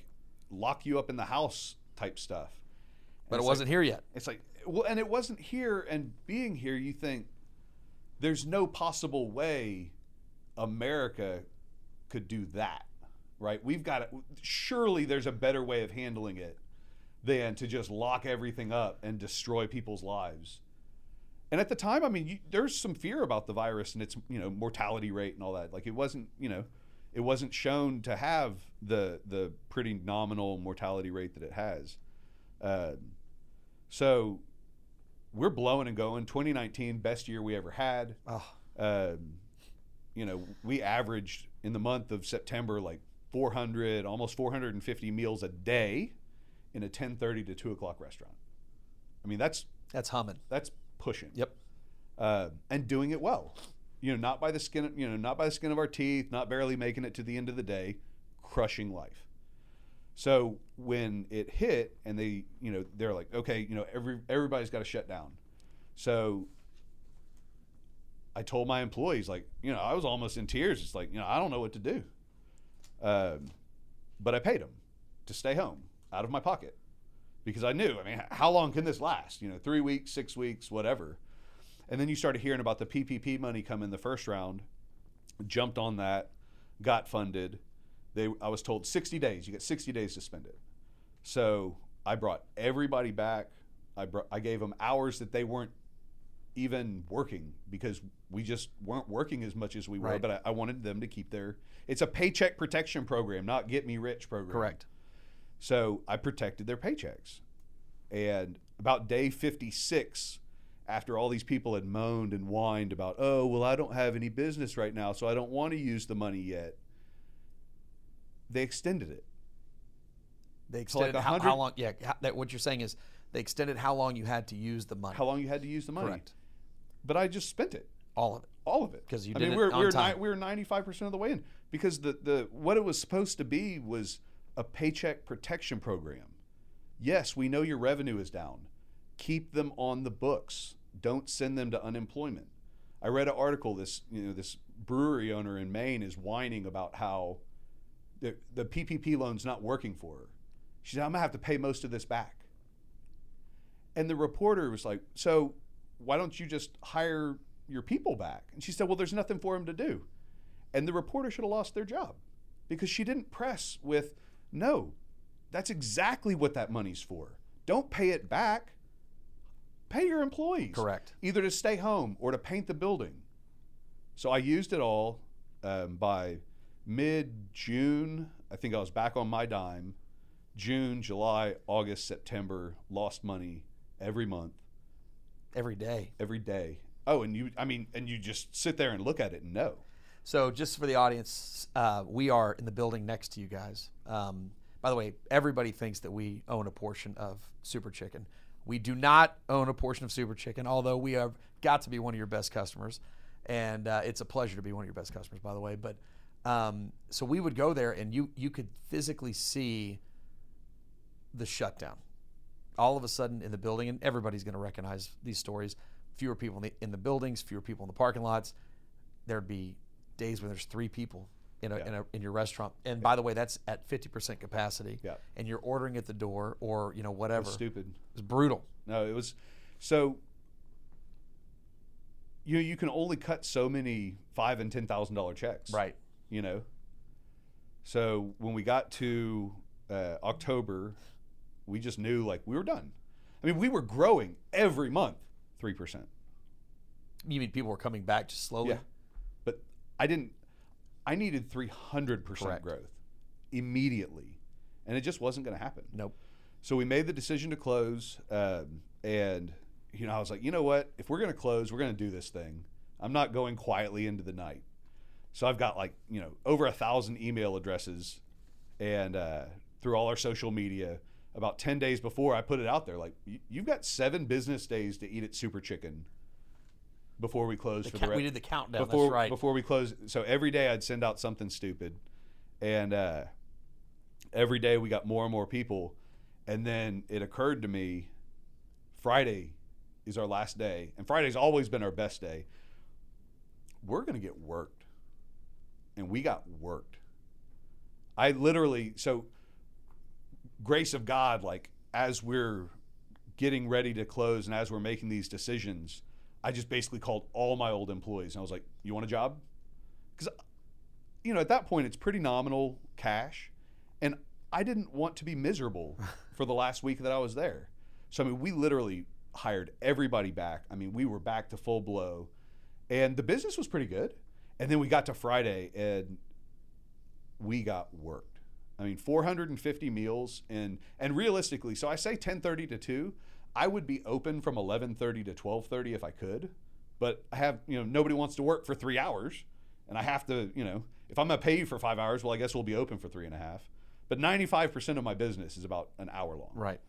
lock you up in the house type stuff. And But it wasn't here yet. It's like, well, and it wasn't here, and being here, you think there's no possible way America could do that, right? We've got it. Surely there's a better way of handling it than to just lock everything up and destroy people's lives. And at the time, I mean, you, there's some fear about the virus and its, you know, mortality rate and all that. Like it wasn't, you know, it wasn't shown to have the the pretty nominal mortality rate that it has. Uh, so we're blowing and going. 2019, best year we ever had. Oh, Um, you know, we averaged in the month of September like 400, almost 450 meals a day in a 10:30 to 2 o'clock restaurant. I mean, that's that's humming. that's pushing. Yep. Uh, and doing it well. You know, not by the skin. You know, not by the skin of our teeth. Not barely making it to the end of the day, crushing life. So when it hit, and they, you know, they're like, okay, you know, every everybody's got to shut down. So I told my employees, like, you know, I was almost in tears. It's like, you know, I don't know what to do. Um, but I paid them to stay home out of my pocket because I knew, I mean, how long can this last? You know, three weeks, six weeks, whatever. And then you started hearing about the PPP money come in the first round, jumped on that, got funded. They, I was told 60 days. You get 60 days to spend it. So I brought everybody back. I brought, I gave them hours that they weren't even working because we just weren't working as much as we were. Right. But I, I wanted them to keep their. It's a paycheck protection program, not get me rich program. Correct. So I protected their paychecks. And about day 56, after all these people had moaned and whined about, oh, well, I don't have any business right now, so I don't want to use the money yet, they extended it. They So like extended how, 100 how long? Yeah, how, that, what you're saying is they extended how long you had to use the money. How long you had to use the money. Correct. But I just spent it. All of it. all of it 'Cause you I did mean, it we're, we're time. Ni- we were ninety five percent of the way in because the the what it was supposed to be was a paycheck protection program. Yes, we know your revenue is down. Keep them on the books. Don't send them to unemployment. I read an article. This you know this brewery owner in Maine is whining about how the the PPP loan's not working for her. She said, "I'm gonna have to pay most of this back." And the reporter was like, "So, why don't you just hire your people back?" And she said, "Well, there's nothing for them to do." And the reporter should have lost their job because she didn't press with, "No, that's exactly what that money's for. Don't pay it back. Pay your employees." Correct. either to stay home or to paint the building. So I used it all. Um, by mid June, I think I was back on my dime. June, July, August, September, lost money every month, Every day. every day. Oh, and you, I mean, and you just sit there and look at it and know. So, just for the audience, uh, we are in the building next to you guys. Um, by the way, everybody thinks that we own a portion of Super Chicken. We do not own a portion of Super Chicken, although we have got to be one of your best customers. And uh, it's a pleasure to be one of your best customers, by the way. But um, so we would go there, and you you could physically see the shutdown. All of a sudden in the building, and everybody's going to recognize these stories. Fewer people in the, in the buildings, fewer people in the parking lots. There'd be days when there's three people in a, Yeah. in, a, in your restaurant. And by the way, that's at 50% capacity. Yeah. And you're ordering at the door or, you know, It whatever. was stupid. It's brutal. No, it was so. You you can only cut so many five and ten thousand dollar checks, Right. You know. So when we got to uh, October, we just knew like we were done. I mean, we were growing every month, three percent. You mean people were coming back just slowly? Yeah, but I didn't. I needed three hundred percent growth immediately, and it just wasn't going to happen. Nope. So we made the decision to close, um, and you know I was like, you know what? If we're going to close, we're going to do this thing. I'm not going quietly into the night. So I've got like you know over a thousand email addresses, and uh, through all our social media. About ten days before I put it out there, like "You- you've got seven business days to eat at Super Chicken before we close The for count- the we did the countdown. before that's right. before we close. So every day I'd send out something stupid, and uh, every day we got more and more people. And then it occurred to me, Friday is our last day, and Friday's always been our best day. We're gonna get worked, and we got worked. I literally so grace of God, like as we're getting ready to close and as we're making these decisions, I just basically called all my old employees and I was like, "You want a job?" Because you know at that point it's pretty nominal cash, and I didn't want to be miserable for the last week that I was there. So I mean, we literally hired everybody back. I mean, we were back to full blow, and the business was pretty good. And then we got to Friday and we got worked. I mean, 450 meals and and realistically, so I say 10:30 to 2. I would be open from 11:30 to 12:30 if I could, but I have you know nobody wants to work for three hours, and I have to you know if I'm gonna pay you for five hours, well I guess we'll be open for three and a half. But 95% of my business is about an hour long. right.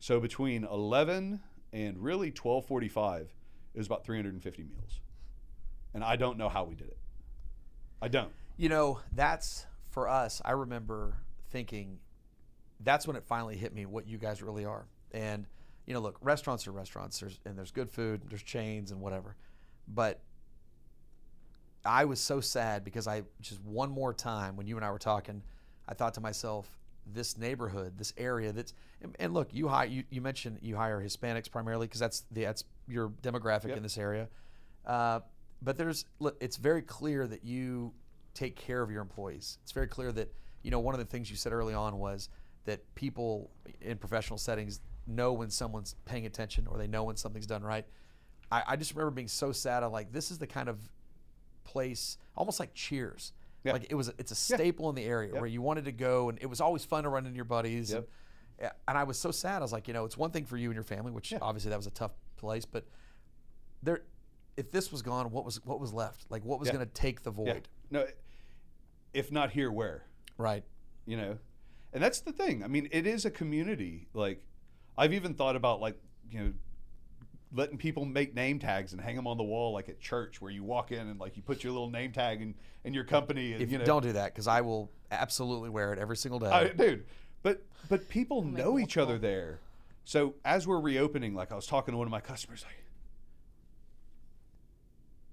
So between 11 and really 12:45 it was about 350 meals, and I don't know how we did it. I don't. You know, that's for us. I remember thinking that's when it finally hit me what you guys really are. And you know, look, restaurants are restaurants. There's and there's good food. There's chains and whatever. But I was so sad because I just one more time when you and I were talking, I thought to myself, this neighborhood, this area that's and, and look, you hire you, you mentioned you hire Hispanics primarily because that's the that's your demographic Yep. in this area. Uh, but there's look, it's very clear that you take care of your employees. It's very clear that you know one of the things you said early on was that people in professional settings know when someone's paying attention or they know when something's done right. I, I just remember being so sad. I'm like, this is the kind of place, almost like Cheers. Yeah. Like it was, it's a staple in the area Yep. where you wanted to go, and it was always fun to run into your buddies. Yep. And, and I was so sad. I was like, you know, it's one thing for you and your family, which Yeah. obviously that was a tough place, but there, if this was gone, what was what was left? Like, what was Yeah. going to take the void? Yeah. No, if not here, where? Right. You know, and that's the thing. I mean, it is a community. Like, I've even thought about like you know, letting people make name tags and hang them on the wall, like at church, where you walk in and like you put your little name tag and, and your company. And, If you you know, don't do that, because I will absolutely wear it every single day. I, dude. But but people know each other there. So as we're reopening, like I was talking to one of my customers, like,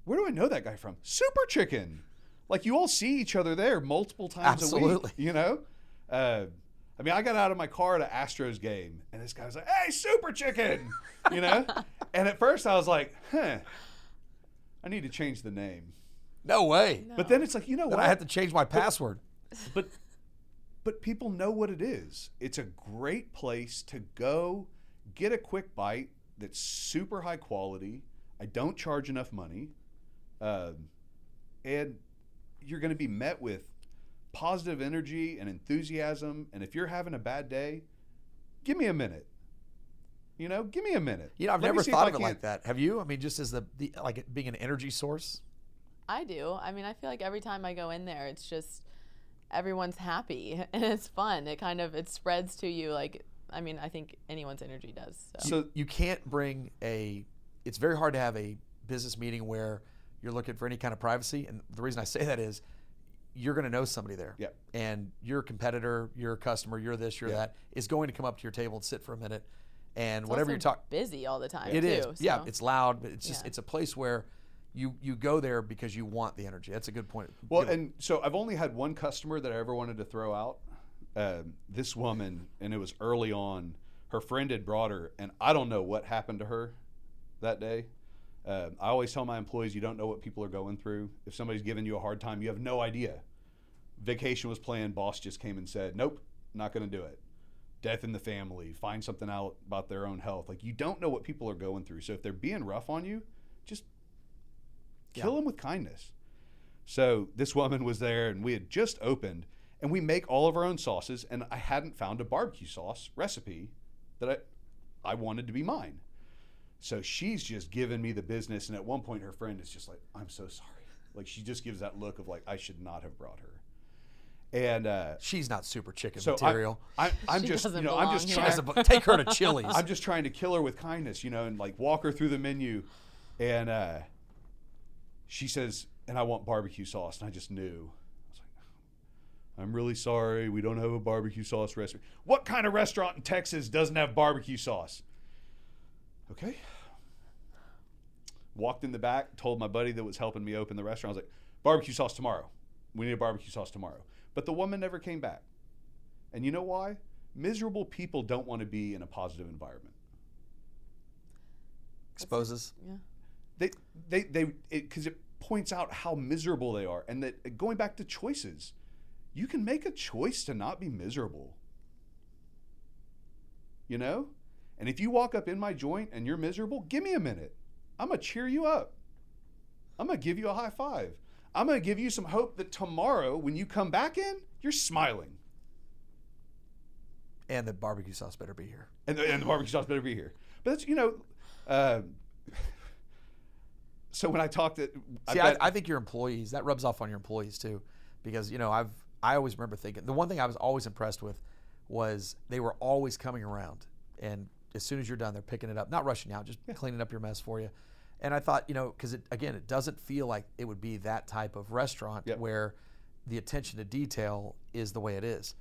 where do I know that guy from? Super Chicken. Like you all see each other there multiple times a Absolutely. week. You know, uh, I mean, I got out of my car at an Astros game, and this guy was like, "Hey, Super Chicken," you know. and at first, I was like, "Huh, I need to change the name." No way. But then it's like, you know Then what? I had to change my password. but but people know what it is. It's a great place to go get a quick bite that's super high quality. I don't charge enough money, um, and you're going to be met with positive energy and enthusiasm. And if you're having a bad day, give me a minute. You know, give me a minute. You know, I've Let never see thought of it like that. Have you? I mean, just as the, the like it being an energy source. I do. I mean, I feel like every time I go in there, it's just everyone's happy and it's fun. It kind of it spreads to you like I mean, I think anyone's energy does. So, So You can't bring a. It's very hard to have a business meeting where you're looking for any kind of privacy, and the reason I say that is you're going to know somebody there. Yep. And your competitor, your customer, you're this, you're Yeah. that, is going to come up to your table and sit for a minute, and it's whatever you're talking. busy all the time. It too, is. Yeah, it's loud, but it's just Yeah. it's a place where you you go there because you want the energy. That's a good point. Well, Good- and so I've only had one customer that I ever wanted to throw out. Um, this woman, and it was early on. Her friend had brought her, and I don't know what happened to her that day. Um, I always tell my employees, you don't know what people are going through. If somebody's giving you a hard time, you have no idea. Vacation was planned. Boss just came and said, "Nope, not going to do it." Death in the family. Find something out about their own health. Like you don't know what people are going through. So if they're being rough on you, just kill Yeah. them with kindness. So this woman was there, and we had just opened, and we make all of our own sauces. And I hadn't found a barbecue sauce recipe that I, I wanted to be mine. So she's just giving me the business. And at one point, her friend is just like, "I'm so sorry." Like she just gives that look of like, "I should not have brought her." And uh, she's not super chicken so material. I, I, I'm She just, you know, I'm just here. She trying. doesn't- take her to Chili's. I'm just trying to kill her with kindness, you know, and like walk her through the menu. And uh, she says, and I want barbecue sauce. And I just knew. I was like, I'm really sorry. We don't have a barbecue sauce recipe. What kind of restaurant in Texas doesn't have barbecue sauce? Okay. Walked in the back, told my buddy that was helping me open the restaurant, I was like, barbecue sauce tomorrow. We need a barbecue sauce tomorrow. But the woman never came back. And you know why? Miserable people don't want to be in a positive environment. Exposes. Yeah. They, they, they, because it, points out how miserable they are. And that going back to choices, you can make a choice to not be miserable. You know? And if you walk up in my joint and you're miserable, give me a minute. I'm going to cheer you up. I'm going to give you a high five. I'm going to give you some hope that tomorrow, when you come back in, you're smiling. And the barbecue sauce better be here. and the, and the barbecue sauce better be here. But that's you know, uh, so when I talked to, See, I, I, I think your employees that rubs off on your employees too, because you know I've I always remember thinking the one thing I was always impressed with was they were always coming around, and as soon as you're done, they're picking it up, not rushing out, just cleaning up your mess for you. And I thought, you know, because it, again, it doesn't feel like it would be that type of restaurant Yep. where the attention to detail is the way it is,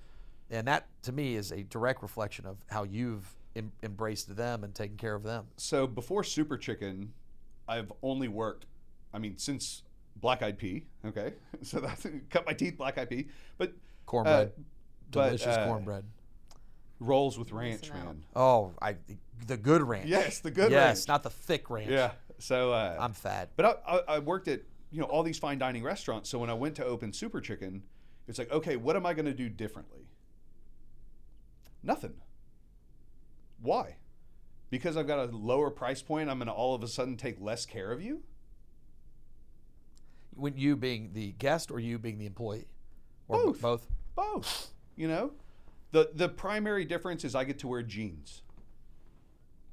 and that to me is a direct reflection of how you've em- embraced them and taken care of them. so before Super Chicken, I've only worked, I mean, since Black Eyed Pea. Okay, so that's cut my teeth, Black Eyed Pea, but Cornbread, Uh, delicious uh, cornbread. Rolls with ranch, man. Oh, I the good ranch. Yes, the good yes, ranch. not the thick ranch. Yeah. So uh, I'm fat. But I, I, I worked at you know all these fine dining restaurants. So when I went to open Super Chicken, it's like, okay, what am I going to do differently? Nothing. Why? Because I've got a lower price point, I'm going to all of a sudden take less care of you. When you being the guest or you being the employee, or Both. both. Both. You know, the the primary difference is I get to wear jeans.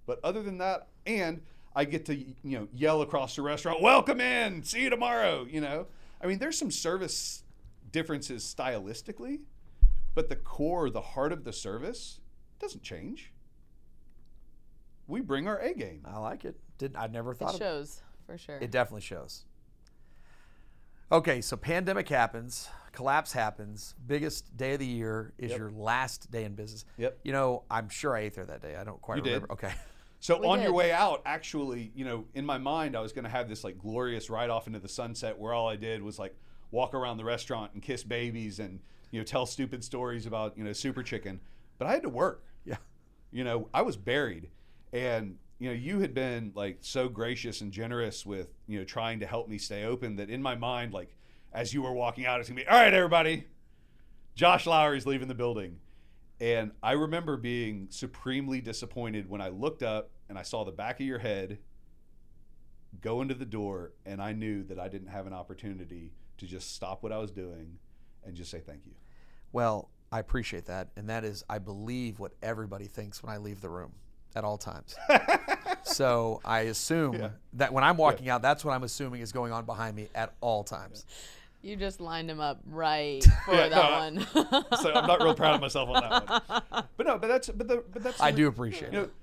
But other than that, and I get to you know yell across the restaurant, "Welcome in, see you tomorrow." You know, I mean, there's some service differences stylistically, but the core, the heart of the service, doesn't change. We bring our A game. I like it. Didn't I never It thought of shows for sure. it. Definitely shows. Okay, so pandemic happens, collapse happens. Biggest day of the year is Yep. your last day in business. Yep. You know, I'm sure I ate there that day. I don't quite You did. remember. Okay. So We on your way out, actually, you know, in my mind, I was going to have this like glorious ride off into the sunset where all I did was like walk around the restaurant and kiss babies and you know, tell stupid stories about you know Super Chicken, but I had to work. Yeah. You know, I was buried, and you know, you had been like so gracious and generous with you know trying to help me stay open that in my mind, like as you were walking out, it's gonna be all right, everybody. Josh Lowry's leaving the building. And I remember being supremely disappointed when I looked up and I saw the back of your head go into the door, and I knew that I didn't have an opportunity to just stop what I was doing and just say thank you. Well, I appreciate that, and that is, I believe what everybody thinks when I leave the room at all times. so I assume Yeah. that when I'm walking out, that's what I'm assuming is going on behind me at all times. You just lined him up right for Yeah, that no, one. So I'm not real proud of myself on that one. But no, but that's but the, but that's I the- do appreciate you know, it.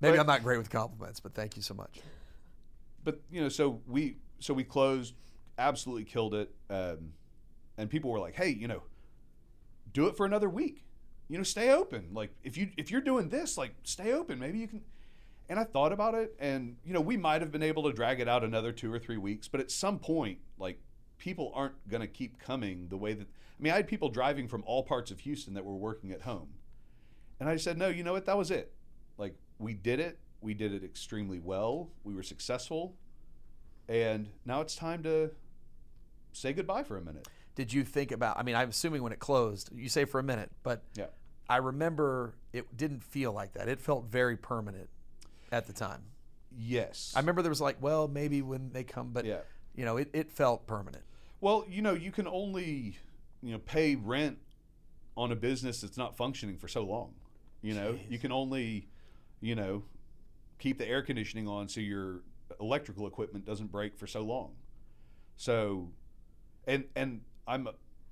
Maybe but- I'm not great with compliments, but thank you so much. but you know, so we so we closed, absolutely killed it, um, and people were like, "Hey, you know, do it for another week. You know, stay open. Like if you if you're doing this, like stay open. Maybe you can." And I thought about it, and you know, we might have been able to drag it out another two or three weeks, but at some point, like people aren't going to keep coming the way that. I mean, I had people driving from all parts of Houston that were working at home, and I said, "No, you know what? That was it. Like we did it. We did it extremely well. We were successful, and now it's time to say goodbye for a minute." Did you think about? I mean, I'm assuming when it closed, you say for a minute, but Yeah. I remember it didn't feel like that. It felt very permanent at the time. Yes. I remember there was like, well, maybe when they come, but Yeah. you know, it, it felt permanent. Well, you know, you can only, you know, pay rent on a business that's not functioning for so long. You know, you can only, you know, keep the air conditioning on so your electrical equipment doesn't break for so long. So, and and I'm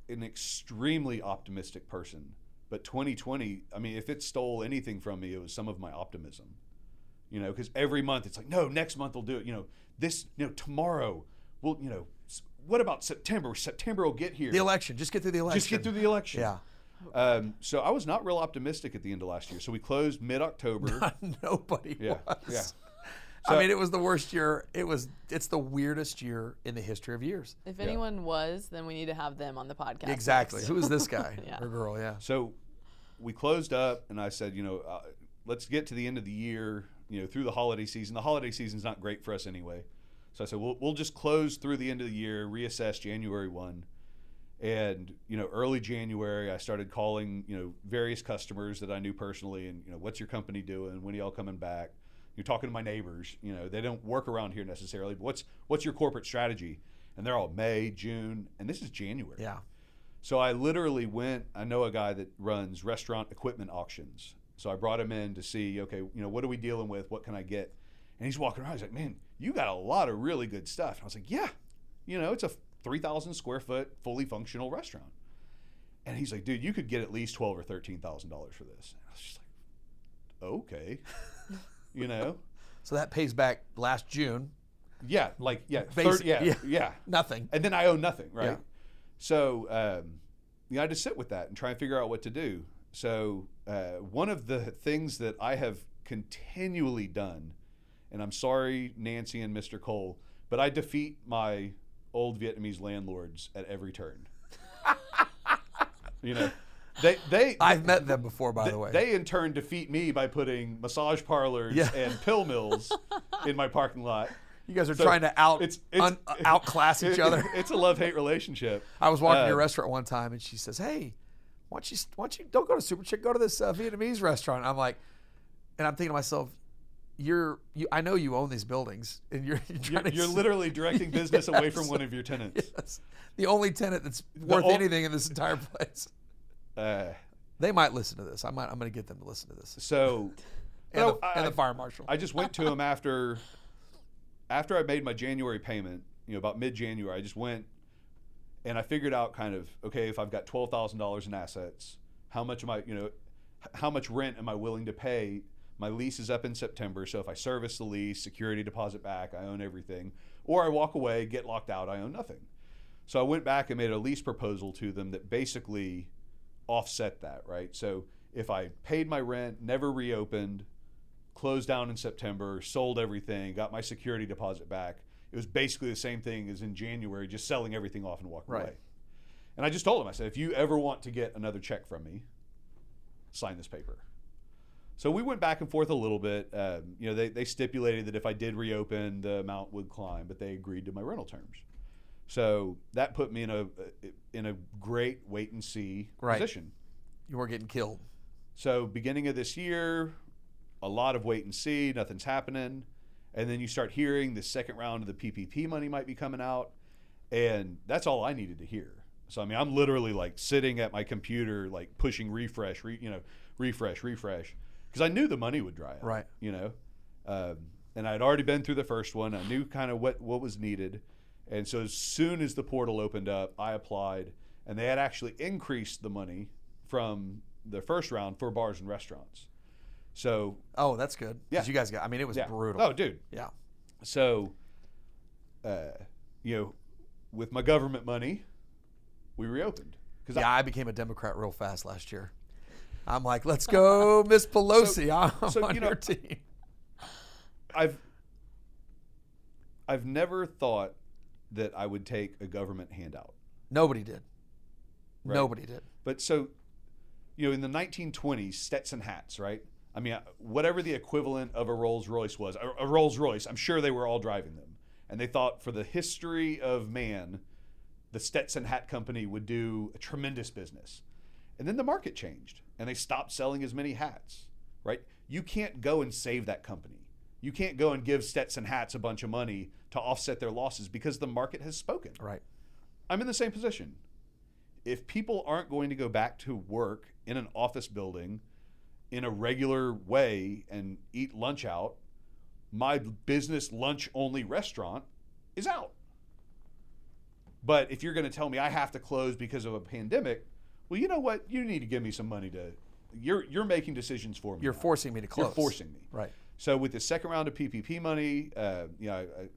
an extremely optimistic person, but 2020, I mean, if it stole anything from me, it was some of my optimism. You know, because every month it's like, no, next month we'll do it. You know, this, you know, tomorrow we'll, you know, what about September? September will get here. The election, just get through the election. Just get through the election. Yeah. Um, so I was not real optimistic at the end of last year. So we closed mid October. Nobody Yeah, was. yeah. I mean, it was the worst year. It was. It's the weirdest year in the history of years. if anyone was, then we need to have them on the podcast. Exactly. next. Who is this guy Yeah. or girl? Yeah. So we closed up, and I said, you know, uh, let's get to the end of the year. You know, through the holiday season. The holiday season's not great for us anyway. So I said, we'll we'll just close through the end of the year, reassess January one. And you know, early January, I started calling you know various customers that I knew personally, and you know, what's your company doing? When are y'all coming back? You're talking to my neighbors. You know, they don't work around here necessarily, but what's what's your corporate strategy? And they're all May, June, and this is January. Yeah. So I literally went. I know a guy that runs restaurant equipment auctions. So I brought him in to see, okay, you know, what are we dealing with? What can I get? And he's walking around. He's like, man, you got a lot of really good stuff. And I was like, yeah, you know, it's a 3,000 square foot, fully functional restaurant. And he's like, dude, you could get at least twelve or thirteen thousand dollars for this. And I was just like, okay, you know, So that pays back last June. yeah, like yeah, third, yeah, yeah. yeah, Nothing. and then I owe nothing, right? Yeah. So um, you know, I to sit with that and try and figure out what to do. So uh, one of the things that I have continually done, and I'm sorry, Nancy and Mr. Cole, but I defeat my old Vietnamese landlords at every turn. you know, they they I've met them before, by they, the way. they in turn defeat me by putting massage parlors Yeah. and pill mills in my parking lot. you guys are So trying to out it's- it's- un, outclass each other. It's a love hate relationship. I was walking to Uh, a restaurant one time, and she says, "Hey, why don't you why don't you don't go to Super Chick, go to this uh, Vietnamese restaurant?" I'm like, and I'm thinking to myself, "You're you, I know you own these buildings, and you're you're, You're, to you're literally directing business away from one of your tenants. Yes. the only tenant that's worth anything in this entire place." Uh, They might listen to this. I might. I'm going to get them to listen to this. so, And, no, the, I- and the fire marshal. I just went to him after after I made my January payment. You know, about mid January, I just went and I figured out kind of okay if I've got twelve thousand dollars in assets, how much am I? You know, how much rent am I willing to pay? My lease is up in September, so if I service the lease, security deposit back, I own everything, or I walk away, get locked out, I own nothing. So I went back and made a lease proposal to them that basically offset that, right? So if I paid my rent, never reopened, closed down in September, sold everything, got my security deposit back, it was basically the same thing as in January, just selling everything off and walking Right. away. And I just told him, I said, if you ever want to get another check from me, sign this paper. So we went back and forth a little bit. Um, you know, they, they stipulated that if I did reopen, the amount would climb, but they agreed to my rental terms. So that put me in a in a great wait and see Right. position. You weren't getting killed. So beginning of this year, a lot of wait and see, nothing's happening, and then you start hearing the second round of the PPP money might be coming out, and that's all I needed to hear. So I mean, I'm literally like sitting at my computer, like pushing refresh, re, you know, refresh, refresh, because I knew the money would dry up, Right. You know, um, and I'd already been through the first one. I knew kind of what what was needed, and so as soon as the portal opened up, I applied, and they had actually increased the money from the first round for bars and restaurants. So Oh, that's good. 'Cause Yeah. You guys got. I mean, it was yeah. brutal. Oh, dude. Yeah. So, uh, you know, with my government money, we reopened because Yeah, I became a Democrat real fast last year. I'm like, let's go, Miss Pelosi. I'm so, on you know, your team. I've I've never thought that I would take a government handout. Nobody did. Right. Nobody did. But so, you know, in the 1920s, Stetson hats, right? I mean, uh, whatever the equivalent of a Rolls Royce was, a, a Rolls Royce, I'm sure they were all driving them. And they thought for the history of man, the Stetson Hat Company would do a tremendous business. And then the market changed and they stopped selling as many hats, right? You can't go and save that company. You can't go and give Stetson Hats a bunch of money to offset their losses because the market has spoken. Right. I'm in the same position. If people aren't going to go back to work in an office building in a regular way and eat lunch out, my business lunch only restaurant is out. But if you're going to tell me I have to close because of a pandemic, well, you know what? You need to give me some money to. You're you're making decisions for me. You're now. forcing me to close. You're forcing me. Right. So with the second round of PPP money, uh, you know, I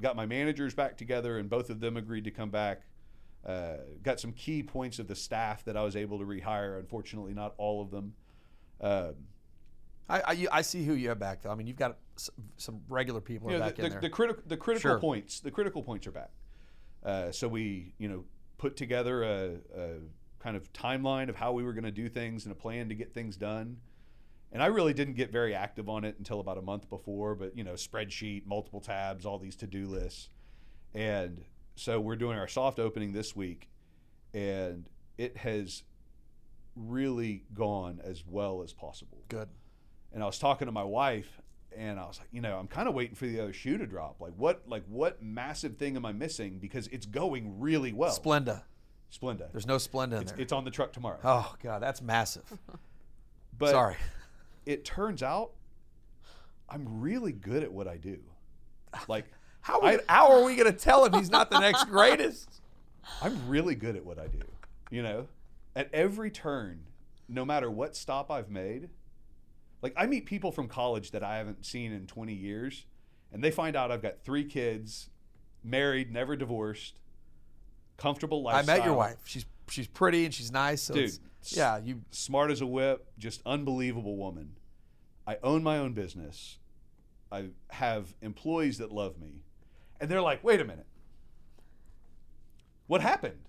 got my managers back together, and both of them agreed to come back. Uh, got some key points of the staff that I was able to rehire. Unfortunately, not all of them. Um, I, I, I see who you have back though. I mean, you've got some regular people you are know, back the, in the, there. the, criti- the critical Sure. points, the critical points are back. Uh, so we, you know, put together a, a kind of timeline of how we were going to do things and a plan to get things done. And I really didn't get very active on it until about a month before, but you know, spreadsheet, multiple tabs, all these to-do lists. And so we're doing our soft opening this week and it has really gone as well as possible Good. and I was talking to my wife and I was like, you know, I'm kind of waiting for the other shoe to drop. Like what like what massive thing am I missing because it's going really well. Splenda. Splenda. There's no Splenda in It's, there. it's on the truck tomorrow. oh God, that's massive. But Sorry. It turns out I'm really good at what I do. Like How, I- how are we going to tell him he's not the next greatest? I'm really good at what I do. You know, at every turn, no matter what stop I've made, like I meet people from college that I haven't seen in 20 years, and they find out I've got three kids, married, never divorced, comfortable life. I met your wife. She's she's pretty and she's nice. So Dude, it's- yeah, you smart as a whip, just unbelievable woman. I own my own business. I have employees that love me. And they're like, wait a minute. What happened?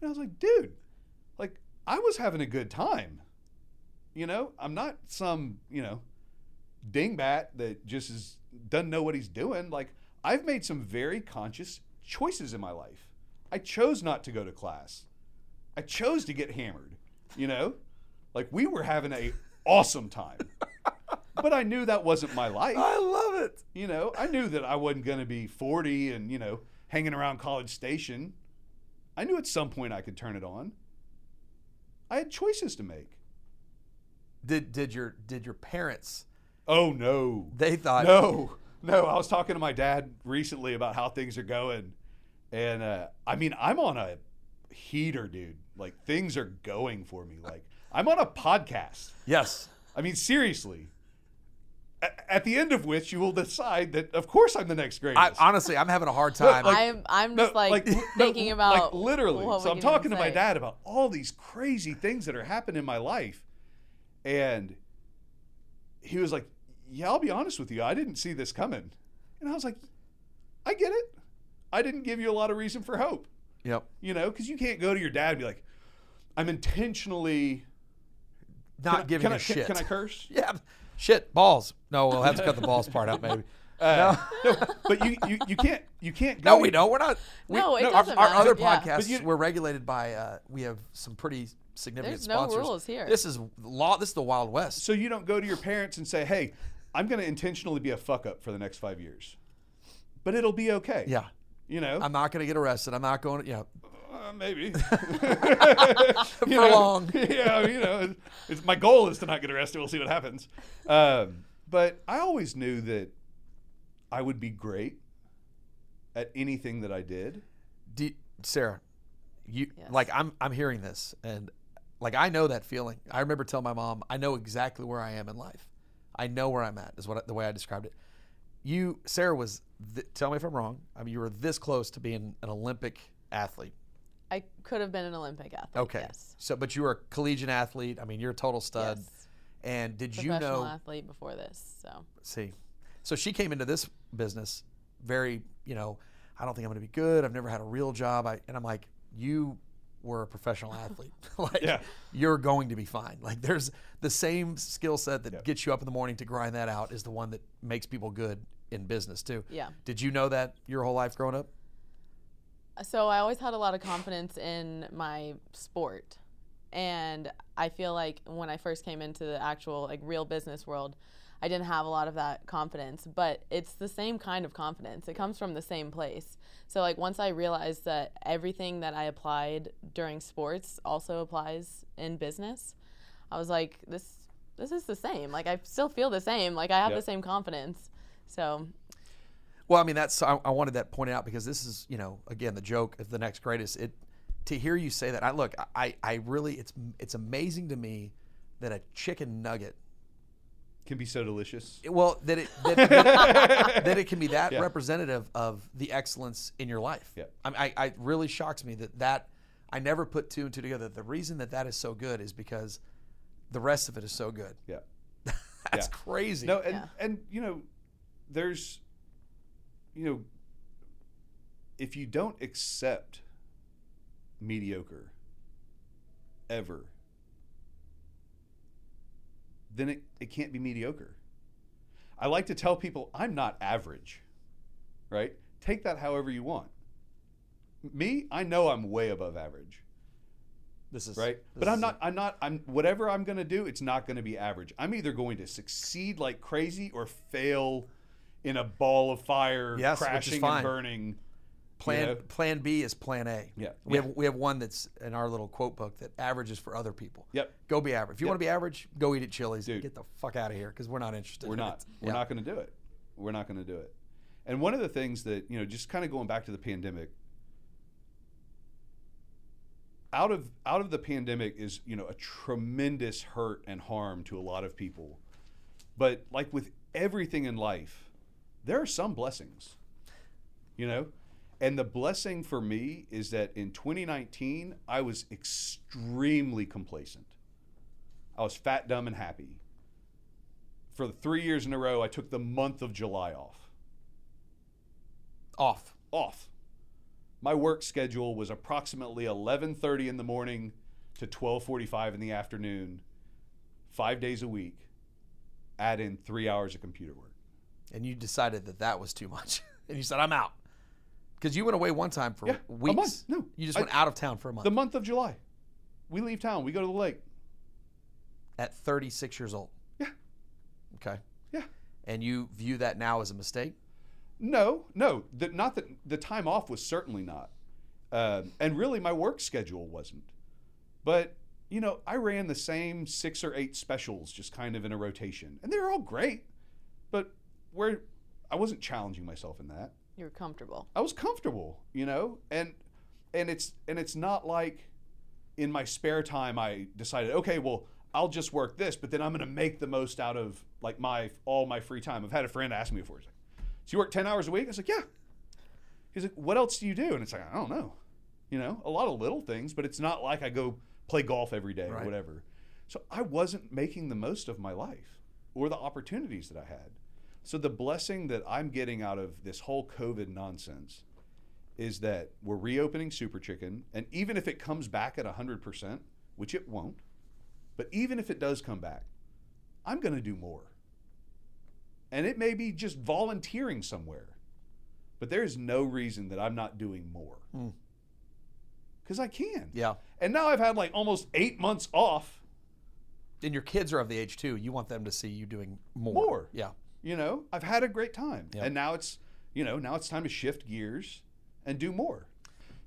And I was like, dude, like, I was having a good time. You know, I'm not some, you know, dingbat that just is, doesn't know what he's doing. Like, I've made some very conscious choices in my life. I chose not to go to class. I chose to get hammered, you know? Like we were having a awesome time. but I knew that wasn't my life. I love it. You know, I knew that I wasn't going to be 40 and, you know, hanging around College Station. I knew at some point I could turn it on. I had choices to make. Did did your did your parents? Oh no. They thought No, no. I was talking to my dad recently about how things are going, and uh, I mean, I'm on a heater, dude. Like things are going for me. Like I'm on a podcast. yes. I mean, seriously. A- At the end of which you will decide that, of course, I'm the next I, honestly, I'm having a hard time. like- I'm I'm No, just like, no, thinking about like literally. what So I'm talking to even my dad about all these crazy things that are happening in my life, and he was like, "Yeah, I'll be honest with you. I didn't see this coming," and I was like, "I get it. I didn't give you a lot of reason for hope." Yep. You know, because you can't go to your dad and be like, "I'm intentionally Not can I- giving can a I, shit. Can, can I curse? Yeah. Shit. Balls. No, we'll have to cut the balls part out, maybe. Uh, no, but you, you you can't you can't go. No, we don't. We're not. We, No, it our, doesn't our matter. other Yeah. podcasts, But you- we're regulated by. Uh, we have some pretty significant There's no sponsors. rules here. This is law. This is the Wild West. So you don't go to your parents and say, "Hey, I'm going to intentionally be a fuck up for the next five years," but it'll be okay. Yeah. You know, I'm not going to get arrested. I'm not going to. Yeah. Uh, maybe For You know, long. Yeah, you know, it's, it's, my goal is to not get arrested. We'll see what happens. Um, but I always knew that I would be great at anything that I did. Do, Sarah, you Yes. like I'm I'm hearing this and like I know that feeling. I remember telling my mom, I know exactly where I am in life. I know where I'm at. Is what the way I described it. You, Sarah, was th- tell me if I'm wrong. I mean, you were this close to being an Olympic athlete. I could have been an Olympic athlete. Okay. Yes. So, but you were a collegiate athlete. I mean, you're a total stud. Yes. And did you know? athlete before this. So see so she came into this business very you know i don't think i'm going to be good i've never had a real job I, and i'm like you were a professional athlete like Yeah. you're going to be fine like there's the same skill set that Yeah. gets you up in the morning to grind that out is the one that makes people good in business too yeah. did you know that your whole life growing up So I always had a lot of confidence in my sport. And I feel like when I first came into the actual like real business world, I didn't have a lot of that confidence, but it's the same kind of confidence. It comes from the same place. So like once I realized that everything that I applied during sports also applies in business, I was like this this is the same. Like I still feel the same. Like I have Yep. the same confidence. So Well, I mean, that's I, I wanted that pointed out because this is, you know, again, the joke of the next greatest. It to hear you say that. I look, I, I really, it's it's amazing to me that a chicken nugget, Can be so delicious. well, that it that, that, that it can be that Yeah. representative of the excellence in your life. Yeah. I, I, I really shocks me that that I never put two and two together. The reason that that is so good is because the rest of it is so good. Yeah. That's Yeah. crazy. No, and Yeah. and you know, there's, you know, if you don't accept mediocre ever, then it, it can't be mediocre. I like to tell people I'm not average, right? Take that however you want. Me, I know I'm way above average this is right? this But I'm not. I'm not. I'm whatever I'm going to do. It's not going to be average. I'm either going to succeed like crazy or fail in a ball of fire, Yes, crashing and burning. Plan know? Plan B is Plan A. Yeah. We Yeah. have we have one that's in our little quote book that averages for other people. Yep. Go be average. If you Yep. want to be average, go eat at Chili's. Dude. Get the fuck out of here because we're not interested. We're in not. it. We're Yeah. not going to do it. We're not going to do it. And one of the things that you know, just kind of going back to the pandemic, out of out of the pandemic is you know a tremendous hurt and harm to a lot of people, but like with everything in life, there are some blessings. You know, and the blessing for me is that in 2019 I was extremely complacent. I was fat, dumb, and happy for three years in a row, I took the month of July off. Off. Off. My work schedule was approximately 11:30 in the morning to 12:45 in the afternoon, five days a week. Add in three hours of computer work. And you decided that that was too much, and you said, "I'm out." Because you went away one time for Yeah, a weeks. month. No, you just I- went out of town for a month The month of July, we leave town. We go to the lake. at 36 years old. Yeah. Okay. Yeah. And you view that now as a mistake? No, no, the, not that the time off was certainly not, um, and really my work schedule wasn't. But you know, I ran the same six or eight specials just kind of in a rotation, and they were all great. But where I wasn't challenging myself in that. you're comfortable. I was comfortable, you know, and and it's and it's not like in my spare time I decided, okay, well, I'll just work this, but then I'm going to make the most out of like my all my free time. I've had a friend ask me before, he's like, "So you work ten hours a week?" I was like, "Yeah." He's like, "What else do you do?" And it's like, I don't know, you know, a lot of little things, but it's not like I go play golf every day Right. or whatever. So I wasn't making the most of my life or the opportunities that I had. So the blessing that I'm getting out of this whole COVID nonsense is that we're reopening Super Chicken, and even if it comes back at 100%, which it won't, but even if it does come back, I'm going to do more. And it may be just volunteering somewhere, but there is no reason that I'm not doing more. Hmm. Because I can. Yeah. And now I've had like almost eight months off. And your kids are of the age too. You want them to see you doing more. More. Yeah. You know, I've had a great time. Yep. And now it's, you know, now it's time to shift gears and do more.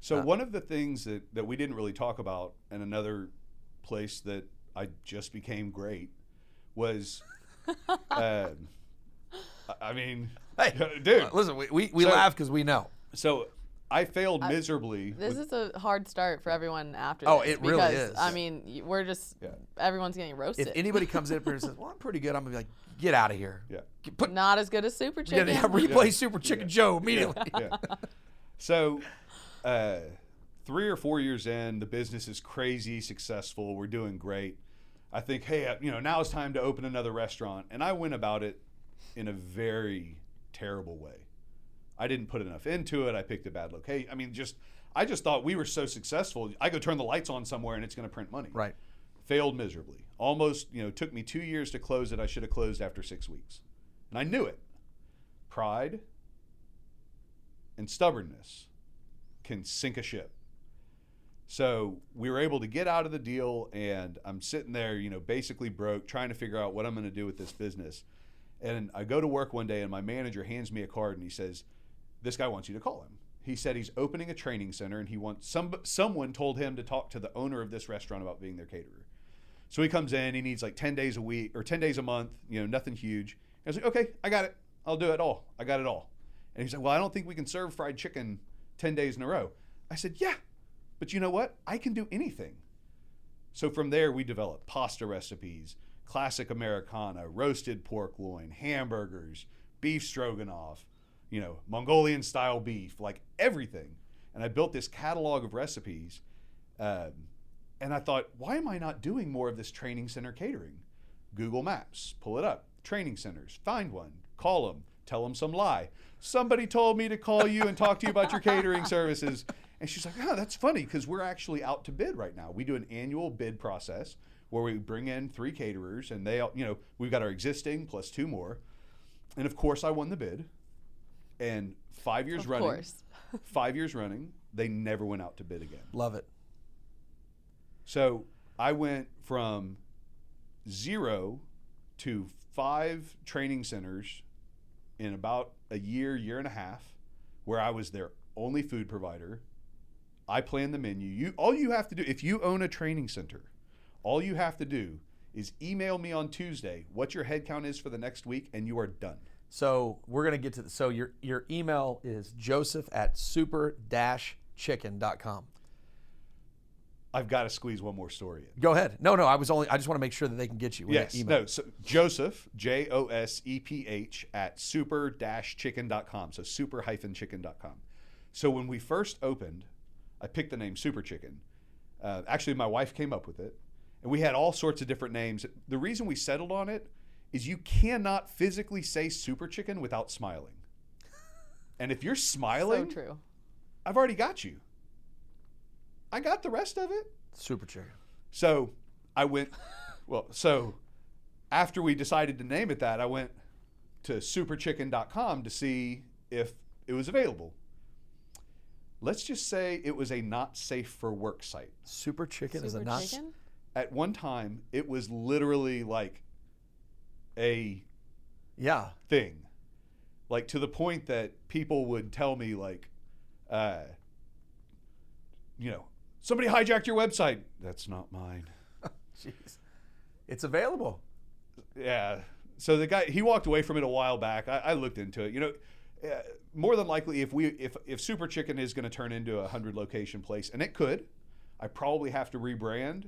So Uh, one of the things that, that we didn't really talk about and another place that I just became great was, I- I mean, Hey, dude. Listen, we, we, we So- laugh because we know. So I failed miserably. This with- is a hard start for everyone after Oh, this it really because, is. I mean, we're just Yeah. everyone's getting roasted. If anybody comes in here and says, "Well, I'm pretty good," I'm gonna be like, "Get out of here." yeah. Get- Put Not as good as Super Chicken. yeah, replay Super Chicken Joe immediately. yeah. So, uh, three or four years in, the business is crazy successful. We're doing great. I think, hey, uh, you know, now it's time to open another restaurant. And I went about it in a very terrible way. I didn't put enough into it. I picked a bad location. I mean, just I just thought we were so successful. I go turn the lights on somewhere and it's going to print money. Right. Failed miserably. Almost, you know, took me two years to close it. I should have closed after six weeks, and I knew it. Pride and stubbornness can sink a ship. So we were able to get out of the deal, and I'm sitting there, you know, basically broke, trying to figure out what I'm going to do with this business. And I go to work one day, and my manager hands me a card, and he says, "This guy wants you to call him." He said he's opening a training center, and he wants some someone told him to talk to the owner of this restaurant about being their caterer. So he comes in, he needs like 10 days a week or 10 days a month, you know, nothing huge. I was like, okay, I got it. I'll do it all. I got it all. And he's like, well, I don't think we can serve fried chicken 10 days in a row. I said, yeah, but you know what? I can do anything. So from there, we developed pasta recipes, classic Americana, roasted pork loin, hamburgers, beef stroganoff, you know, Mongolian style beef, like everything. And I built this catalog of recipes. Um, and I thought, why am I not doing more of this training center catering? Google Maps, pull it up. Training centers, find one, call them, tell them some lie. Somebody told me to call you and talk to you about your catering services. And she's like, oh, that's funny because we're actually out to bid right now. We do an annual bid process where we bring in three caterers and they, you know, we've got our existing plus two more. And of course, I won the bid. And five years Of running, course. five years running, they never went out to bid again. Love it. So I went from zero to five training centers in about a year, year and a half, where I was their only food provider. I plan the menu. You all you have to do if you own a training center, all you have to do is email me on Tuesday what your head count is for the next week, and you are done. So we're gonna get to the, so your your email is joseph at super dash chicken.com. I've got to squeeze one more story in. Go ahead. No, no, I was only I just want to make sure that they can get you. Yes. email. No. So Joseph, J O S E P H, at super dash chicken.com. So super hyphen chicken.com. So when we first opened, I picked the name Super Chicken. Uh, actually, my wife came up with it. And we had all sorts of different names. The reason we settled on it is you cannot physically say Super Chicken without smiling. And if you're So smiling, true. I've already got you. I got the rest of it. Super chicken. So I went, well, so after we decided to name it that, I went to superchicken.com to see if it was available. Let's just say it was a not safe for work site. Super chicken is a not Chicken? At one time, it was literally like a yeah. thing. Like to the point that people would tell me, like, uh, you know, somebody hijacked your website. That's not mine. Jeez. It's available. Yeah. So the guy he walked away from it a while back. I, I looked into it. You know, uh, more than likely, if we if if Super Chicken is going to turn into a hundred location place, and it could, I probably have to rebrand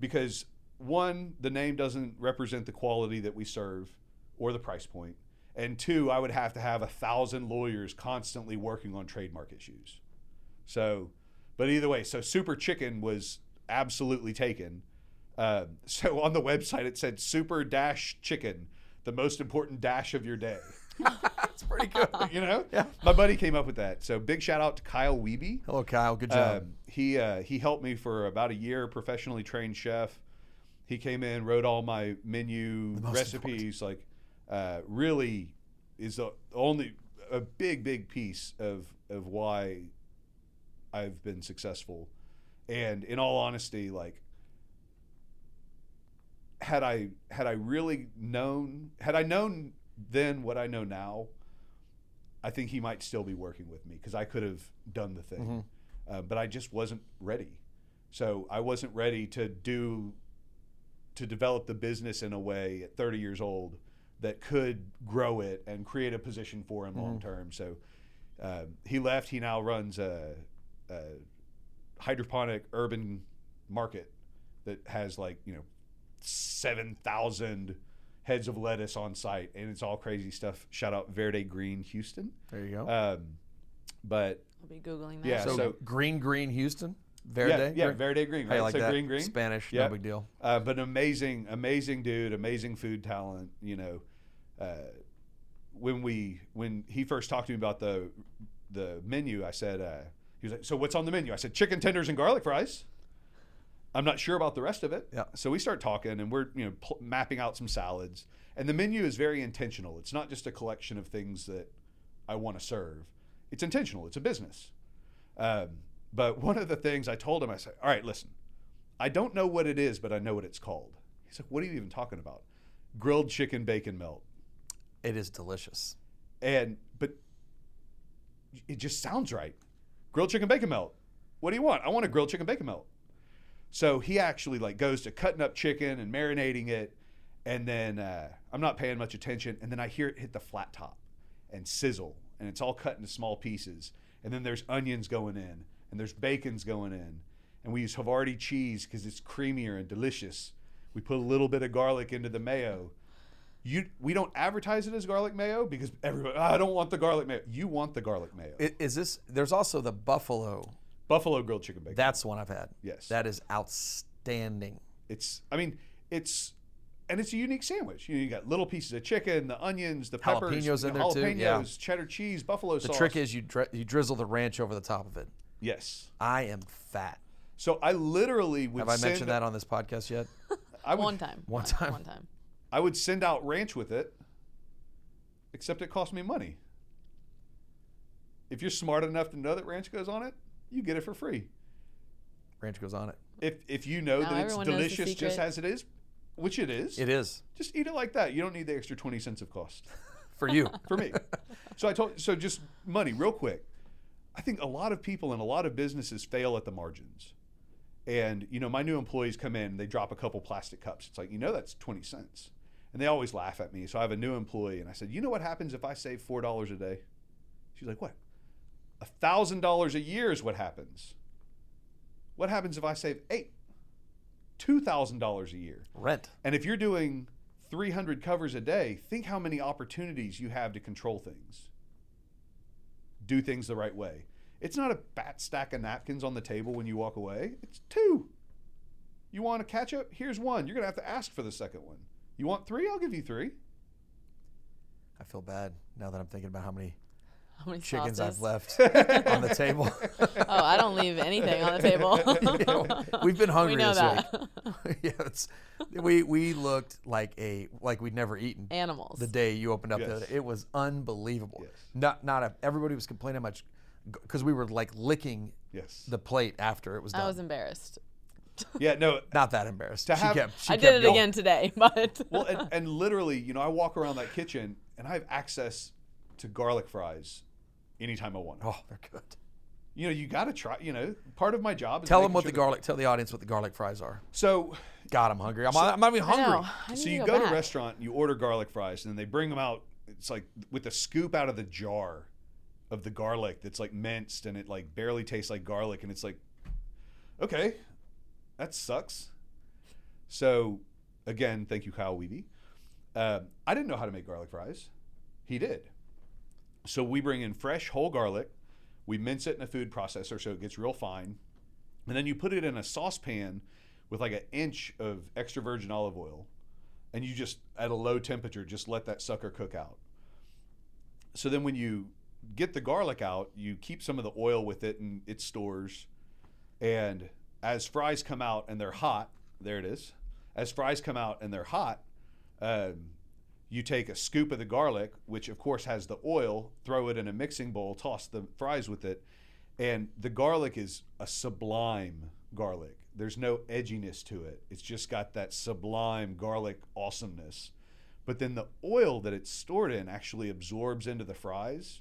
because one, the name doesn't represent the quality that we serve or the price point. and two, I would have to have a thousand lawyers constantly working on trademark issues. So, but either way, so Super Chicken was absolutely taken. Uh, so on the website it said super dash chicken, the most important dash of your day. That's pretty good. you know, Yeah. my buddy came up with that. So big shout out to Kyle Wiebe. Hello, Kyle. Good job. Um, he uh, he helped me for about a year, professionally trained chef. He came in, wrote all my menu recipes. Like, uh, really is the only a big big piece of of why I've been successful. And in all honesty, like, had I had I really known had I known then what I know now, I think he might still be working with me because I could have done the thing, uh, but I just wasn't ready. So I wasn't ready to do to develop the business in a way at 30 years old that could grow it and create a position for him long term. So uh, he left. He now runs a, a hydroponic urban market that has like you know seven thousand heads of lettuce on site, and it's all crazy stuff. Shout out Verde Green Houston. there you go. Um, but I'll be googling that. Yeah, so, so- green, green, Houston, Verde. yeah, yeah? Verde Green. Right? like so that? green, green. Spanish, Yeah. no big deal. Uh, but an amazing, amazing dude, amazing food talent. You know, uh, when we when he first talked to me about the the menu, I said uh, he was like, "So what's on the menu?" I said, "Chicken tenders and garlic fries." I'm not sure about the rest of it. Yeah. So we start talking, and we're you know pl- mapping out some salads, and the menu is very intentional. It's not just a collection of things that I want to serve. It's intentional. It's a business. Um, but one of the things I told him, I said, "All right, listen, I don't know what it is, but I know what it's called." He's like, "What are you even talking about?" Grilled chicken bacon melt. It is delicious. And but it just sounds right. Grilled chicken bacon melt. What do you want? I want a grilled chicken bacon melt. So he actually like goes to cutting up chicken and marinating it, and then uh, I'm not paying much attention, and then I hear it hit the flat top and sizzle, and it's all cut into small pieces, and then there's onions going in, and there's bacon's going in, and we use Havarti cheese because it's creamier and delicious. We put a little bit of garlic into the mayo. You, we don't advertise it as garlic mayo because everybody, "Ah, I don't want the garlic mayo. You want the garlic mayo. I- Is this? There's also the buffalo. Buffalo grilled chicken bacon. That's one I've had. Yes. That is outstanding. It's, I mean, it's, and it's a unique sandwich. You know, you got little pieces of chicken, the onions, the peppers, Jalapenos in you know, there too, jalapenos, yeah. cheddar cheese, buffalo The sauce. trick is you dri- you drizzle the ranch over the top of it. Yes. I am fat. So I literally would Have I send, mentioned that on this podcast yet? I would, one time. One time. One time. I would send out ranch with it, except it cost me money. If you're smart enough to know that ranch goes on it, you get it for free. Ranch goes on it. If if you know Now that it's everyone knows the delicious just as it is, which it is, It is just eat it like that. You don't need the extra 20 cents of cost for you. for me. so I told so just money real quick. I think a lot of people and a lot of businesses fail at the margins. And you know, my new employees come in, they drop a couple plastic cups. It's like, you know that's 20 cents. And they always laugh at me. So I have a new employee and I said, "You know what happens if I save $4 a day?" She's like, "What?" A $1,000 a year is what happens. What happens if I save 8? $2,000 a year. Rent. And if you're doing 300 covers a day, think how many opportunities you have to control things. Do things the right way. It's not a bat stack of napkins on the table when you walk away. It's two. You want a ketchup? Here's one. You're going to have to ask for the second one. You want three? I'll give you three. I feel bad now that I'm thinking about how many How many chickens I've left on the table. Oh, I don't leave anything on the table. Yeah, we've been hungry we know this that. week. yeah, it's, we we looked like a like we'd never eaten Animals. the day you opened up. The Yes. other day. It was unbelievable. Yes. Not not a, everybody was complaining much because we were like licking Yes. the plate after it was done. I was embarrassed. yeah, no. not that embarrassed. To she have- kept. She I kept did it going. again today, but Well, and, and literally, you know, I walk around that kitchen and I have access to garlic fries anytime I want. Oh, they're good. You know, you got to try, you know, part of my job is Tell them what sure the garlic. Tell the audience what the garlic fries are. So, God, I'm hungry. I'm, I'm not even hungry. I so you go, go to a back. restaurant, you order garlic fries, and then they bring them out. It's like with a scoop out of the jar of the garlic that's like minced, and it like barely tastes like garlic, and it's like, okay, that sucks. So, again, thank you, Kyle Wiebe. Uh, I didn't know how to make garlic fries. He did. So we bring in fresh whole garlic. We mince it in a food processor so it gets real fine. And then you put it in a saucepan with like an inch of extra virgin olive oil. And you just, at a low temperature, just let that sucker cook out. so then when you get the garlic out, you keep some of the oil with it and it stores. And as fries come out and they're hot, there it is. As fries come out and they're hot, um, you take a scoop of the garlic, which of course has the oil, throw it in a mixing bowl, toss the fries with it, and the garlic is a sublime garlic. There's no edginess to it. It's just got that sublime garlic awesomeness. But then the oil that it's stored in actually absorbs into the fries,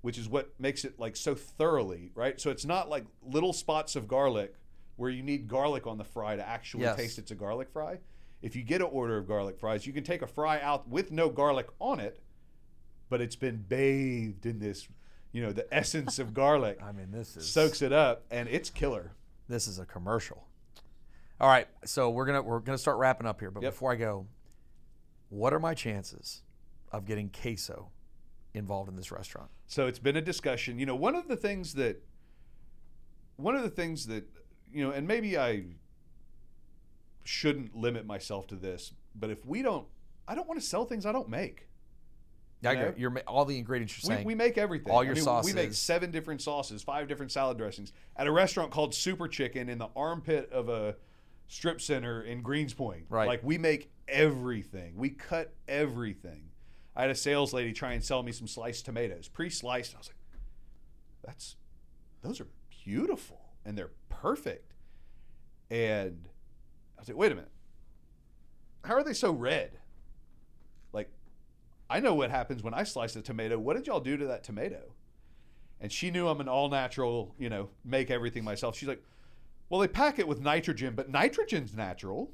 which is what makes it like so thoroughly, right? So it's not like little spots of garlic where you need garlic on the fry to actually Yes. taste it's a garlic fry. If you get an order of garlic fries, you can take a fry out with no garlic on it, but it's been bathed in this, you know, the essence of garlic I mean, this is soaks it up and it's killer. this is a commercial. All right, so we're gonna we're gonna start wrapping up here. But Yep. before I go, what are my chances of getting queso involved in this restaurant? So it's been a discussion. You know, one of the things that one of the things that you know, and maybe I shouldn't limit myself to this, but if we don't I don't want to sell things I don't make. I You know? You're all the ingredients you're We, saying. we make everything. all I your mean, We make seven different sauces, five different salad dressings at a restaurant called Super Chicken in the armpit of a strip center in Greenspoint. Right. Like we make everything. We cut everything. I had a sales lady try and sell me some sliced tomatoes, pre-sliced. I was like, "That's those are beautiful and they're perfect." And I like, "Wait a minute, how are they so red?" Like I know what happens when I slice a tomato. What did y'all do to that tomato? And she knew I'm an all natural, you know, make everything myself. She's like, well, they pack it with nitrogen, but nitrogen's natural.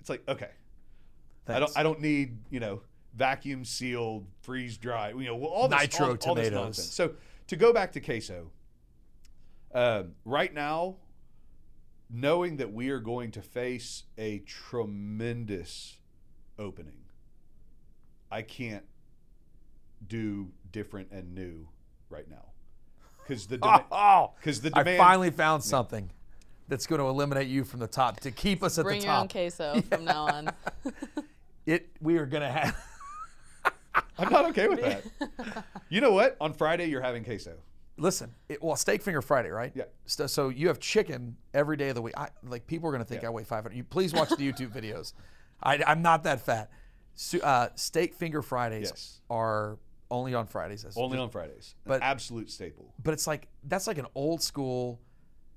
It's like, okay, I don't, I don't need, you know, vacuum sealed, freeze dry, you know, well, all this, Nitro all, all this nonsense. So to go back to queso, um, right now, knowing that we are going to face a tremendous opening, I can't do different and new right now because the oh, dema- because the I finally found something that's going to eliminate you from the top to keep us at Bring the your own top. queso from now on. It we are going to have. I'm not okay with that. You know what? On Friday you're having queso. Listen, it, well, steak finger Friday, right? Yeah. So, so you have chicken every day of the week. I, like people are going to think Yeah. I weigh 500. You please watch the YouTube videos. I, I'm not that fat. Su- uh, steak finger Fridays Yes. are only on Fridays. Only on Fridays. An But- absolute staple. but it's like that's like an old school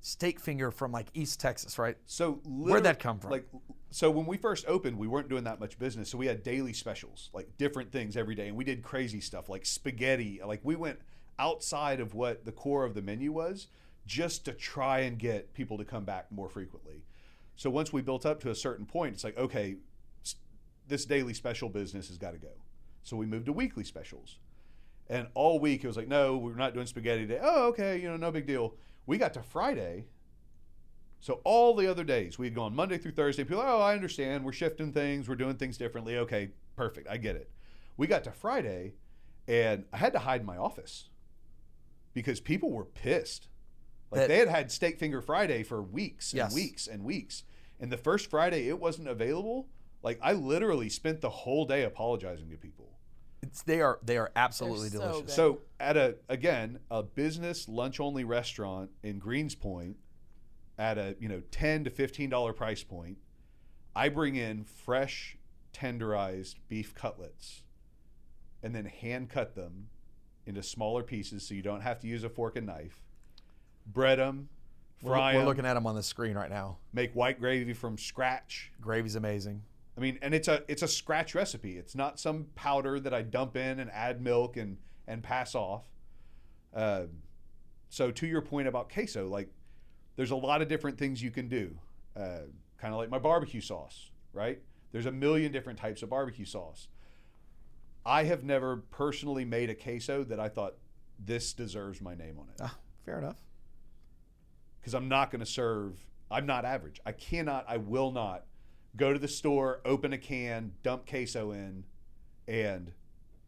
steak finger from like East Texas, right? So Where'd that come from? Like, so when we first opened, we weren't doing that much business. So we had daily specials, like different things every day, and we did crazy stuff like spaghetti. Like we went outside of what the core of the menu was, just to try and get people to come back more frequently. So once we built up to a certain point, it's like okay, this daily special business has got to go. So we moved to weekly specials. And all week it was like, no, we're not doing spaghetti today. Oh, okay, you know, no big deal. We got to Friday. So all the other days we had gone Monday through Thursday. People, oh, I understand. We're shifting things. We're doing things differently. Okay, perfect. I get it. We got to Friday, and I had to hide in my office because people were pissed. Like That- they had had Steak Finger Friday for weeks and Yes. weeks and weeks, and the first Friday it wasn't available. Like I literally spent the whole day apologizing to people. It's, they are they are absolutely so delicious. good. So at a again a business lunch only restaurant in Greenspoint, at a you know ten to fifteen dollar price point, I bring in fresh tenderized beef cutlets, and then hand cut them into smaller pieces so you don't have to use a fork and knife. Bread them, We're, fry we're them, looking at them on the screen right now. make white gravy from scratch. Gravy's amazing. I mean, and it's a it's a scratch recipe. It's not some powder that I dump in and add milk and and pass off. Um, so to your point about queso, like there's a lot of different things you can do. Uh, kind of like my barbecue sauce, right? There's a million different types of barbecue sauce. I have never personally made a queso that I thought this deserves my name on it Ah, fair enough. because I'm not going to serve. I'm not average. I cannot. I will not go to the store, open a can, dump queso in, and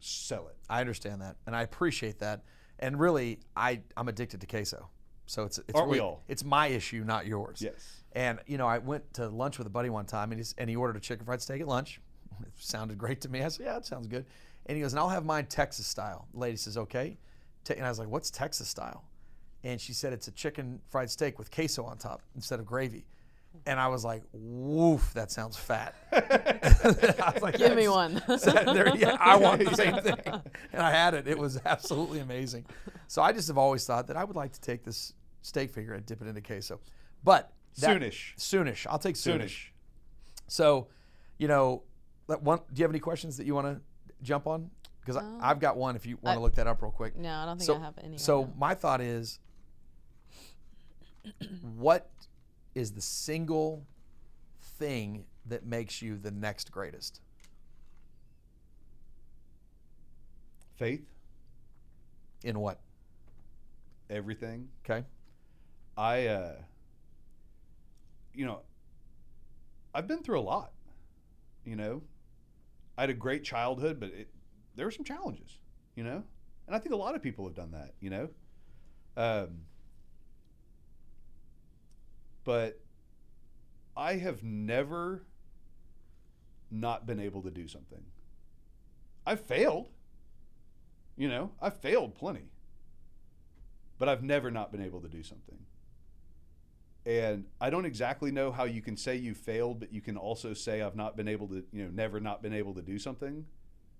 sell it. I understand that, and I appreciate that. And really, I I'm addicted to queso, so it's it's Aren't we all? It's my issue, not yours. Yes. And you know, I went to lunch with a buddy one time, and, he's, and he ordered a chicken fried steak at lunch. It sounded great to me. I said, yeah, it sounds good. And he goes, and I'll have mine Texas style. The lady says, okay. And I was like, what's Texas style? And she said it's a chicken fried steak with queso on top instead of gravy. And I was like, woof, that sounds fat. I was like, Give me one. there- yeah, I want the same thing. And I had it. It was absolutely amazing. So I just have always thought that I would like to take this steak figure and dip it into queso. But that- Soonish. Soonish. I'll take soonish. Soonish. So, you know, one. Do you have any questions that you want to jump on? Because I've got one. If you want to look that up real quick. No, I don't think So, I have any. so now. my thought is, what is the single thing that makes you the next greatest? Faith, In what? everything. Okay. I, uh, you know, I've been through a lot. You know, I had a great childhood, but it, there were some challenges. You know, and I think a lot of people have done that. You know, um, but I have never not been able to do something. I've failed. You know, I've failed plenty but I've never not been able to do something. And I don't exactly know how you can say you failed, but you can also say I've not been able to, you know, never not been able to do something.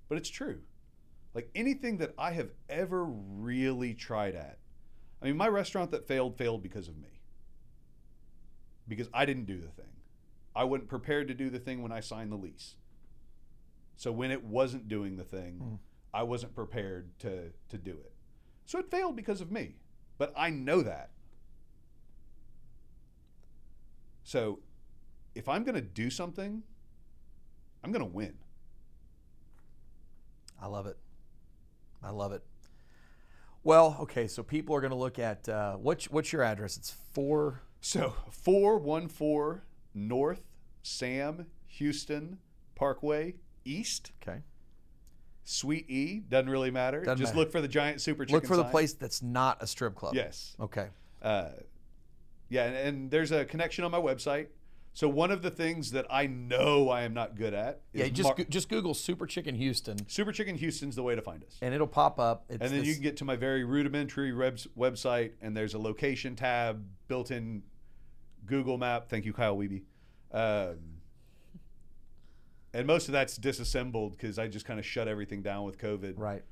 But it's true. Like anything that I have ever really tried at. I mean, my restaurant that failed failed because of me. Because I didn't do the thing. I wasn't prepared to do the thing when I signed the lease. So when it wasn't doing the thing, Hmm. I wasn't prepared to to do it. So it failed because of me. But I know that. So if I'm going to do something, I'm going to win. I love it. I love it. Well, okay, so people are going to look at uh, what's what's your address? It's four. So 414 North Sam Houston Parkway East, Okay. Suite E, doesn't really matter. Doesn't Just matter. look for the giant super chicken Look for the place that's not a strip club. Yes. Okay. uh, yeah, and, and there's a connection on my website. So one of the things that I know I am not good at is Yeah, just mar- go- just Google Super Chicken Houston, Super Chicken Houston's the way to find us. and it'll pop up. It's and then this- you can get to my very rudimentary webs- website, and there's a location tab built in Google Map. Thank you, Kyle Wiebe. Um, and most of that's disassembled because I just kind of shut everything down with COVID. right.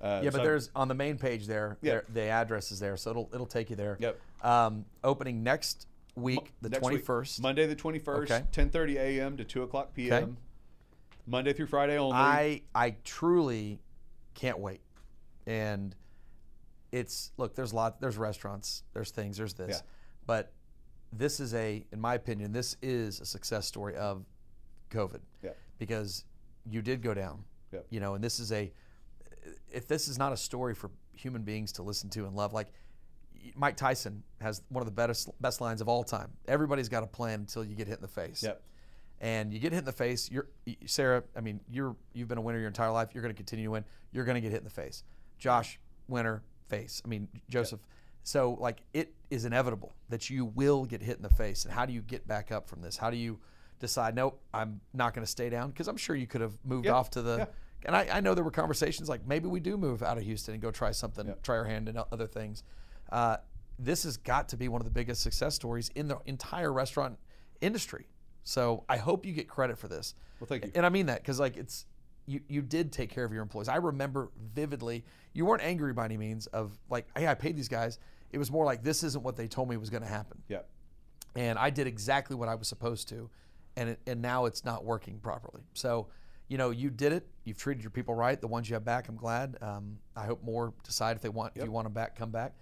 Uh, Yeah, but so- there's on the main page there. Yeah. there- the address is there, so it'll it'll take you there. Yep. Um, opening next week, the Next twenty week. Monday the 21st, Okay. 10:30 a.m. to 2 o'clock p.m. Monday through Friday only. I I truly can't wait, and it's look. There's a lot. There's restaurants. There's things. There's this, Yeah. but this is a, in my opinion, this is a success story of COVID. Yeah. Because you did go down. Yeah. You know, and this is a. If this is not a story for human beings to listen to and love, like Mike Tyson has one of the best best lines of all time. Everybody's got a plan until you get hit in the face Yep. and you get hit in the face. You're Sarah. I mean, you're you've been a winner your entire life. You're going to continue to win. You're going to get hit in the face. Josh, winner, face. I mean, Joseph. So like it is inevitable that you will get hit in the face. And how do you get back up from this? How do you decide? Nope, I'm not going to stay down because I'm sure you could have moved Yeah, off to the. And I, I know there were conversations like maybe we do move out of Houston and go try something, try our hand in other things. Uh, this has got to be one of the biggest success stories in the entire restaurant industry. So I hope you get credit for this. Well, thank you. And I mean that because like it's you you did take care of your employees. I remember vividly. You weren't angry by any means of like, hey, I paid these guys. It was more like this isn't what they told me was going to happen, Yeah. and I did exactly what I was supposed to, and it, and now it's not working properly. So. You know, you did it. You've treated your people right. The ones you have back, I'm glad. Um, I hope more decide if they want, if you want them back, come back.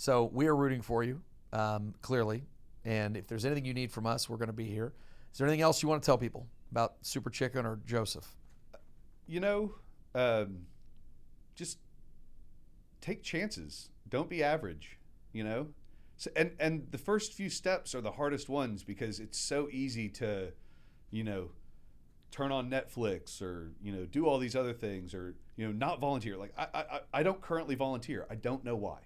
So we are rooting for you, um, clearly. And if there's anything you need from us, we're going to be here. Is there anything else you want to tell people about Super Chicken or Joseph? You know, um, just take chances. Don't be average. You know, so, and and the first few steps are the hardest ones because it's so easy to, you know, turn on Netflix or you know do all these other things or you know not volunteer. Like I I, I don't currently volunteer. I don't know why.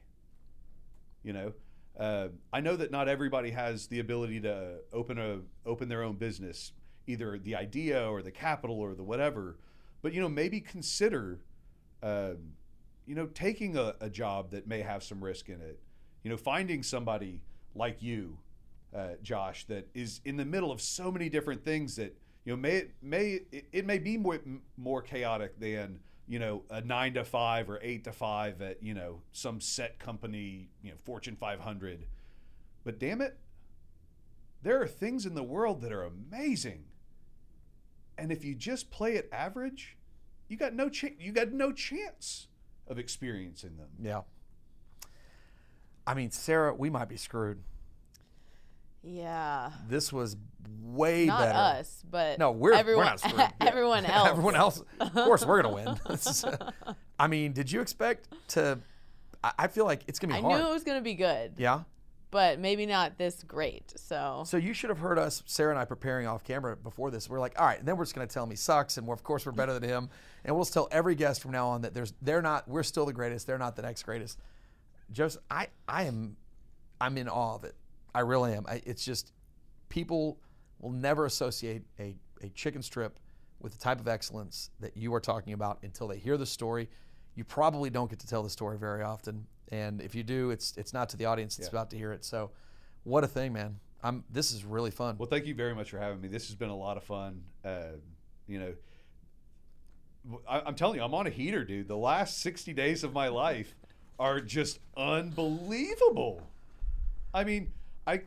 You know, uh, I know that not everybody has the ability to open a open their own business. either the idea or the capital or the whatever. But you know, maybe consider, um, you know, taking a, a job that may have some risk in it. You know, finding somebody like you, uh, Josh, that is in the middle of so many different things that you know may may it, it may be more more chaotic than you know a nine to five or eight to five at you know some set company, you know, Fortune 500. But damn it, there are things in the world that are amazing. And if you just play it average, you got no chance. you got no chance of experiencing them. Yeah. I mean, Sarah, we might be screwed. Yeah. This was way Not better. Not us, but No, we're- we're everyone, not screwed. Yeah. everyone else. Everyone else, of course, we're gonna win. I mean, did you expect to? I, I feel like it's gonna I be hard. I knew it was gonna be good, yeah. but maybe not this great. So So you should have heard us, Sarah and I, preparing off camera before this. We're like, all right, and then we're just going to tell him he sucks, and we're, of course we're better than him, and we'll just tell every guest from now on that there's they're not, we're still the greatest, they're not the next greatest. Just I I am, I'm in awe of it. I really am. I, it's just people will never associate a a chicken strip with the type of excellence that you are talking about until they hear the story. You probably don't get to tell the story very often, and if you do, it's it's not to the audience that's Yeah. about to hear it. So, what a thing, man! I'm this is really fun. Well, thank you very much for having me. This has been a lot of fun. Uh, you know, I, I'm telling you, I'm on a heater, dude. The last 60 days of my life are just unbelievable. I mean, I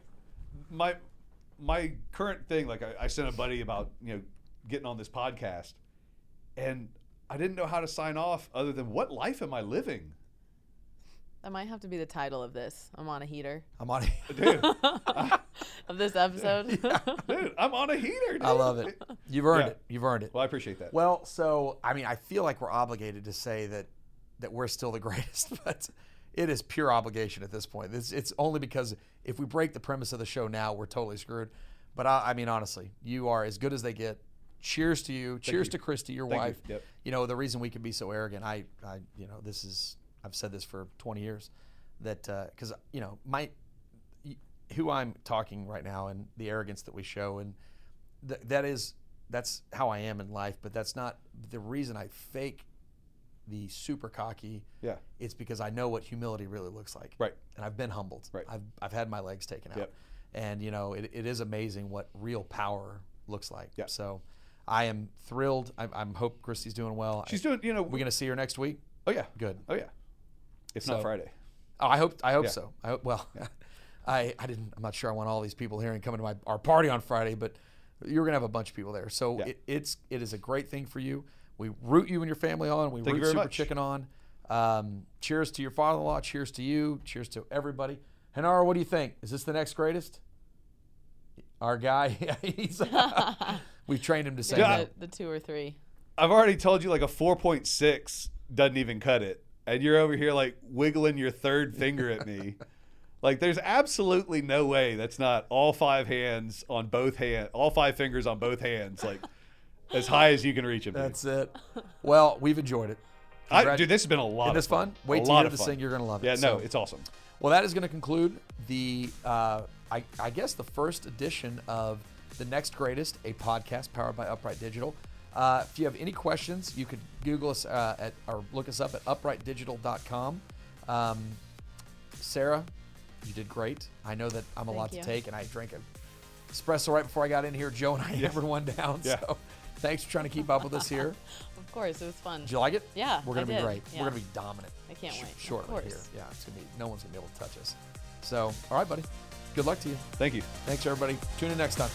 my my current thing, like I, I sent a buddy about you know getting on this podcast, and I didn't know how to sign off other than what life am I living, that might have to be the title of this. I'm on a heater I'm on. A dude. of this episode. Yeah. dude, I'm on a heater. Dude. I love it. You've earned Yeah. it. You've earned it. Well, I appreciate that. Well, so I mean, I feel like we're obligated to say that that we're still the greatest, but it is pure obligation at this point. It's, it's only because if we break the premise of the show now, we're totally screwed. But I, I mean, honestly, you are as good as they get. Cheers to you. Cheers you. to Christy, your Thank you. wife. Yep. You know the reason we can be so arrogant. I, I, you know, this is I've said this for 20 years that uh, because you know my who I'm talking right now and the arrogance that we show and th- that is that's how I am in life but that's not the reason I fake the super cocky Yeah. it's because I know what humility really looks like Right. and I've been humbled Right. I've, I've had my legs taken out Yep. and you know it, it is amazing what real power looks like Yeah. so I am thrilled I, I'm hope Christy's doing well She's doing, you know, we're gonna see her next week oh yeah, good oh yeah. If So- not Friday. Oh, I hope I hope Yeah. so. I hope well. I, I didn't. I'm not sure I want all these people here and coming to my our party on Friday, but you're gonna have a bunch of people there. So Yeah. it, it's it is a great thing for you. We root you and your family on. We Thank root very Super much. Chicken on. Um, cheers to your father-in-law. Cheers to you. Cheers to everybody. Hanara, what do you think? Is this the next greatest? Our guy, he's, we've trained him to say Yeah. that. the, the two or three. I've already told you like a 4.6 doesn't even cut it. And you're over here like wiggling your third finger at me. Like there's absolutely no way that's not all five hands on both hand, all five fingers on both hands, like as high as you can reach them. That's it. Well, we've enjoyed it. I, dude, this has been a lot. Isn't of this fun? Wait a till you lot hear of this fun. thing. You're gonna love it. Yeah, So- no, it's awesome. Well, that is going to conclude the, uh, I, I guess, the first edition of The Next Greatest, a podcast powered by Upright Digital. Uh, if you have any questions, you could Google us uh, at or look us up at uprightdigital.com. Um, Sarah, you did great. I know that I'm a Thank lot you. to take, and I drank a espresso right before I got in here. Joe and I hammered one down. Yeah. So thanks for trying to keep up with us here. Of course, it was fun. Did you like it? Yeah, We're gonna I be did. great. Yeah. We're gonna be dominant. I can't sh- wait. Of Shortly course. here. Yeah, it's gonna be. No one's gonna be able to touch us. So, all right, buddy. Good luck to you. Thank you. Thanks, everybody. Tune in next time.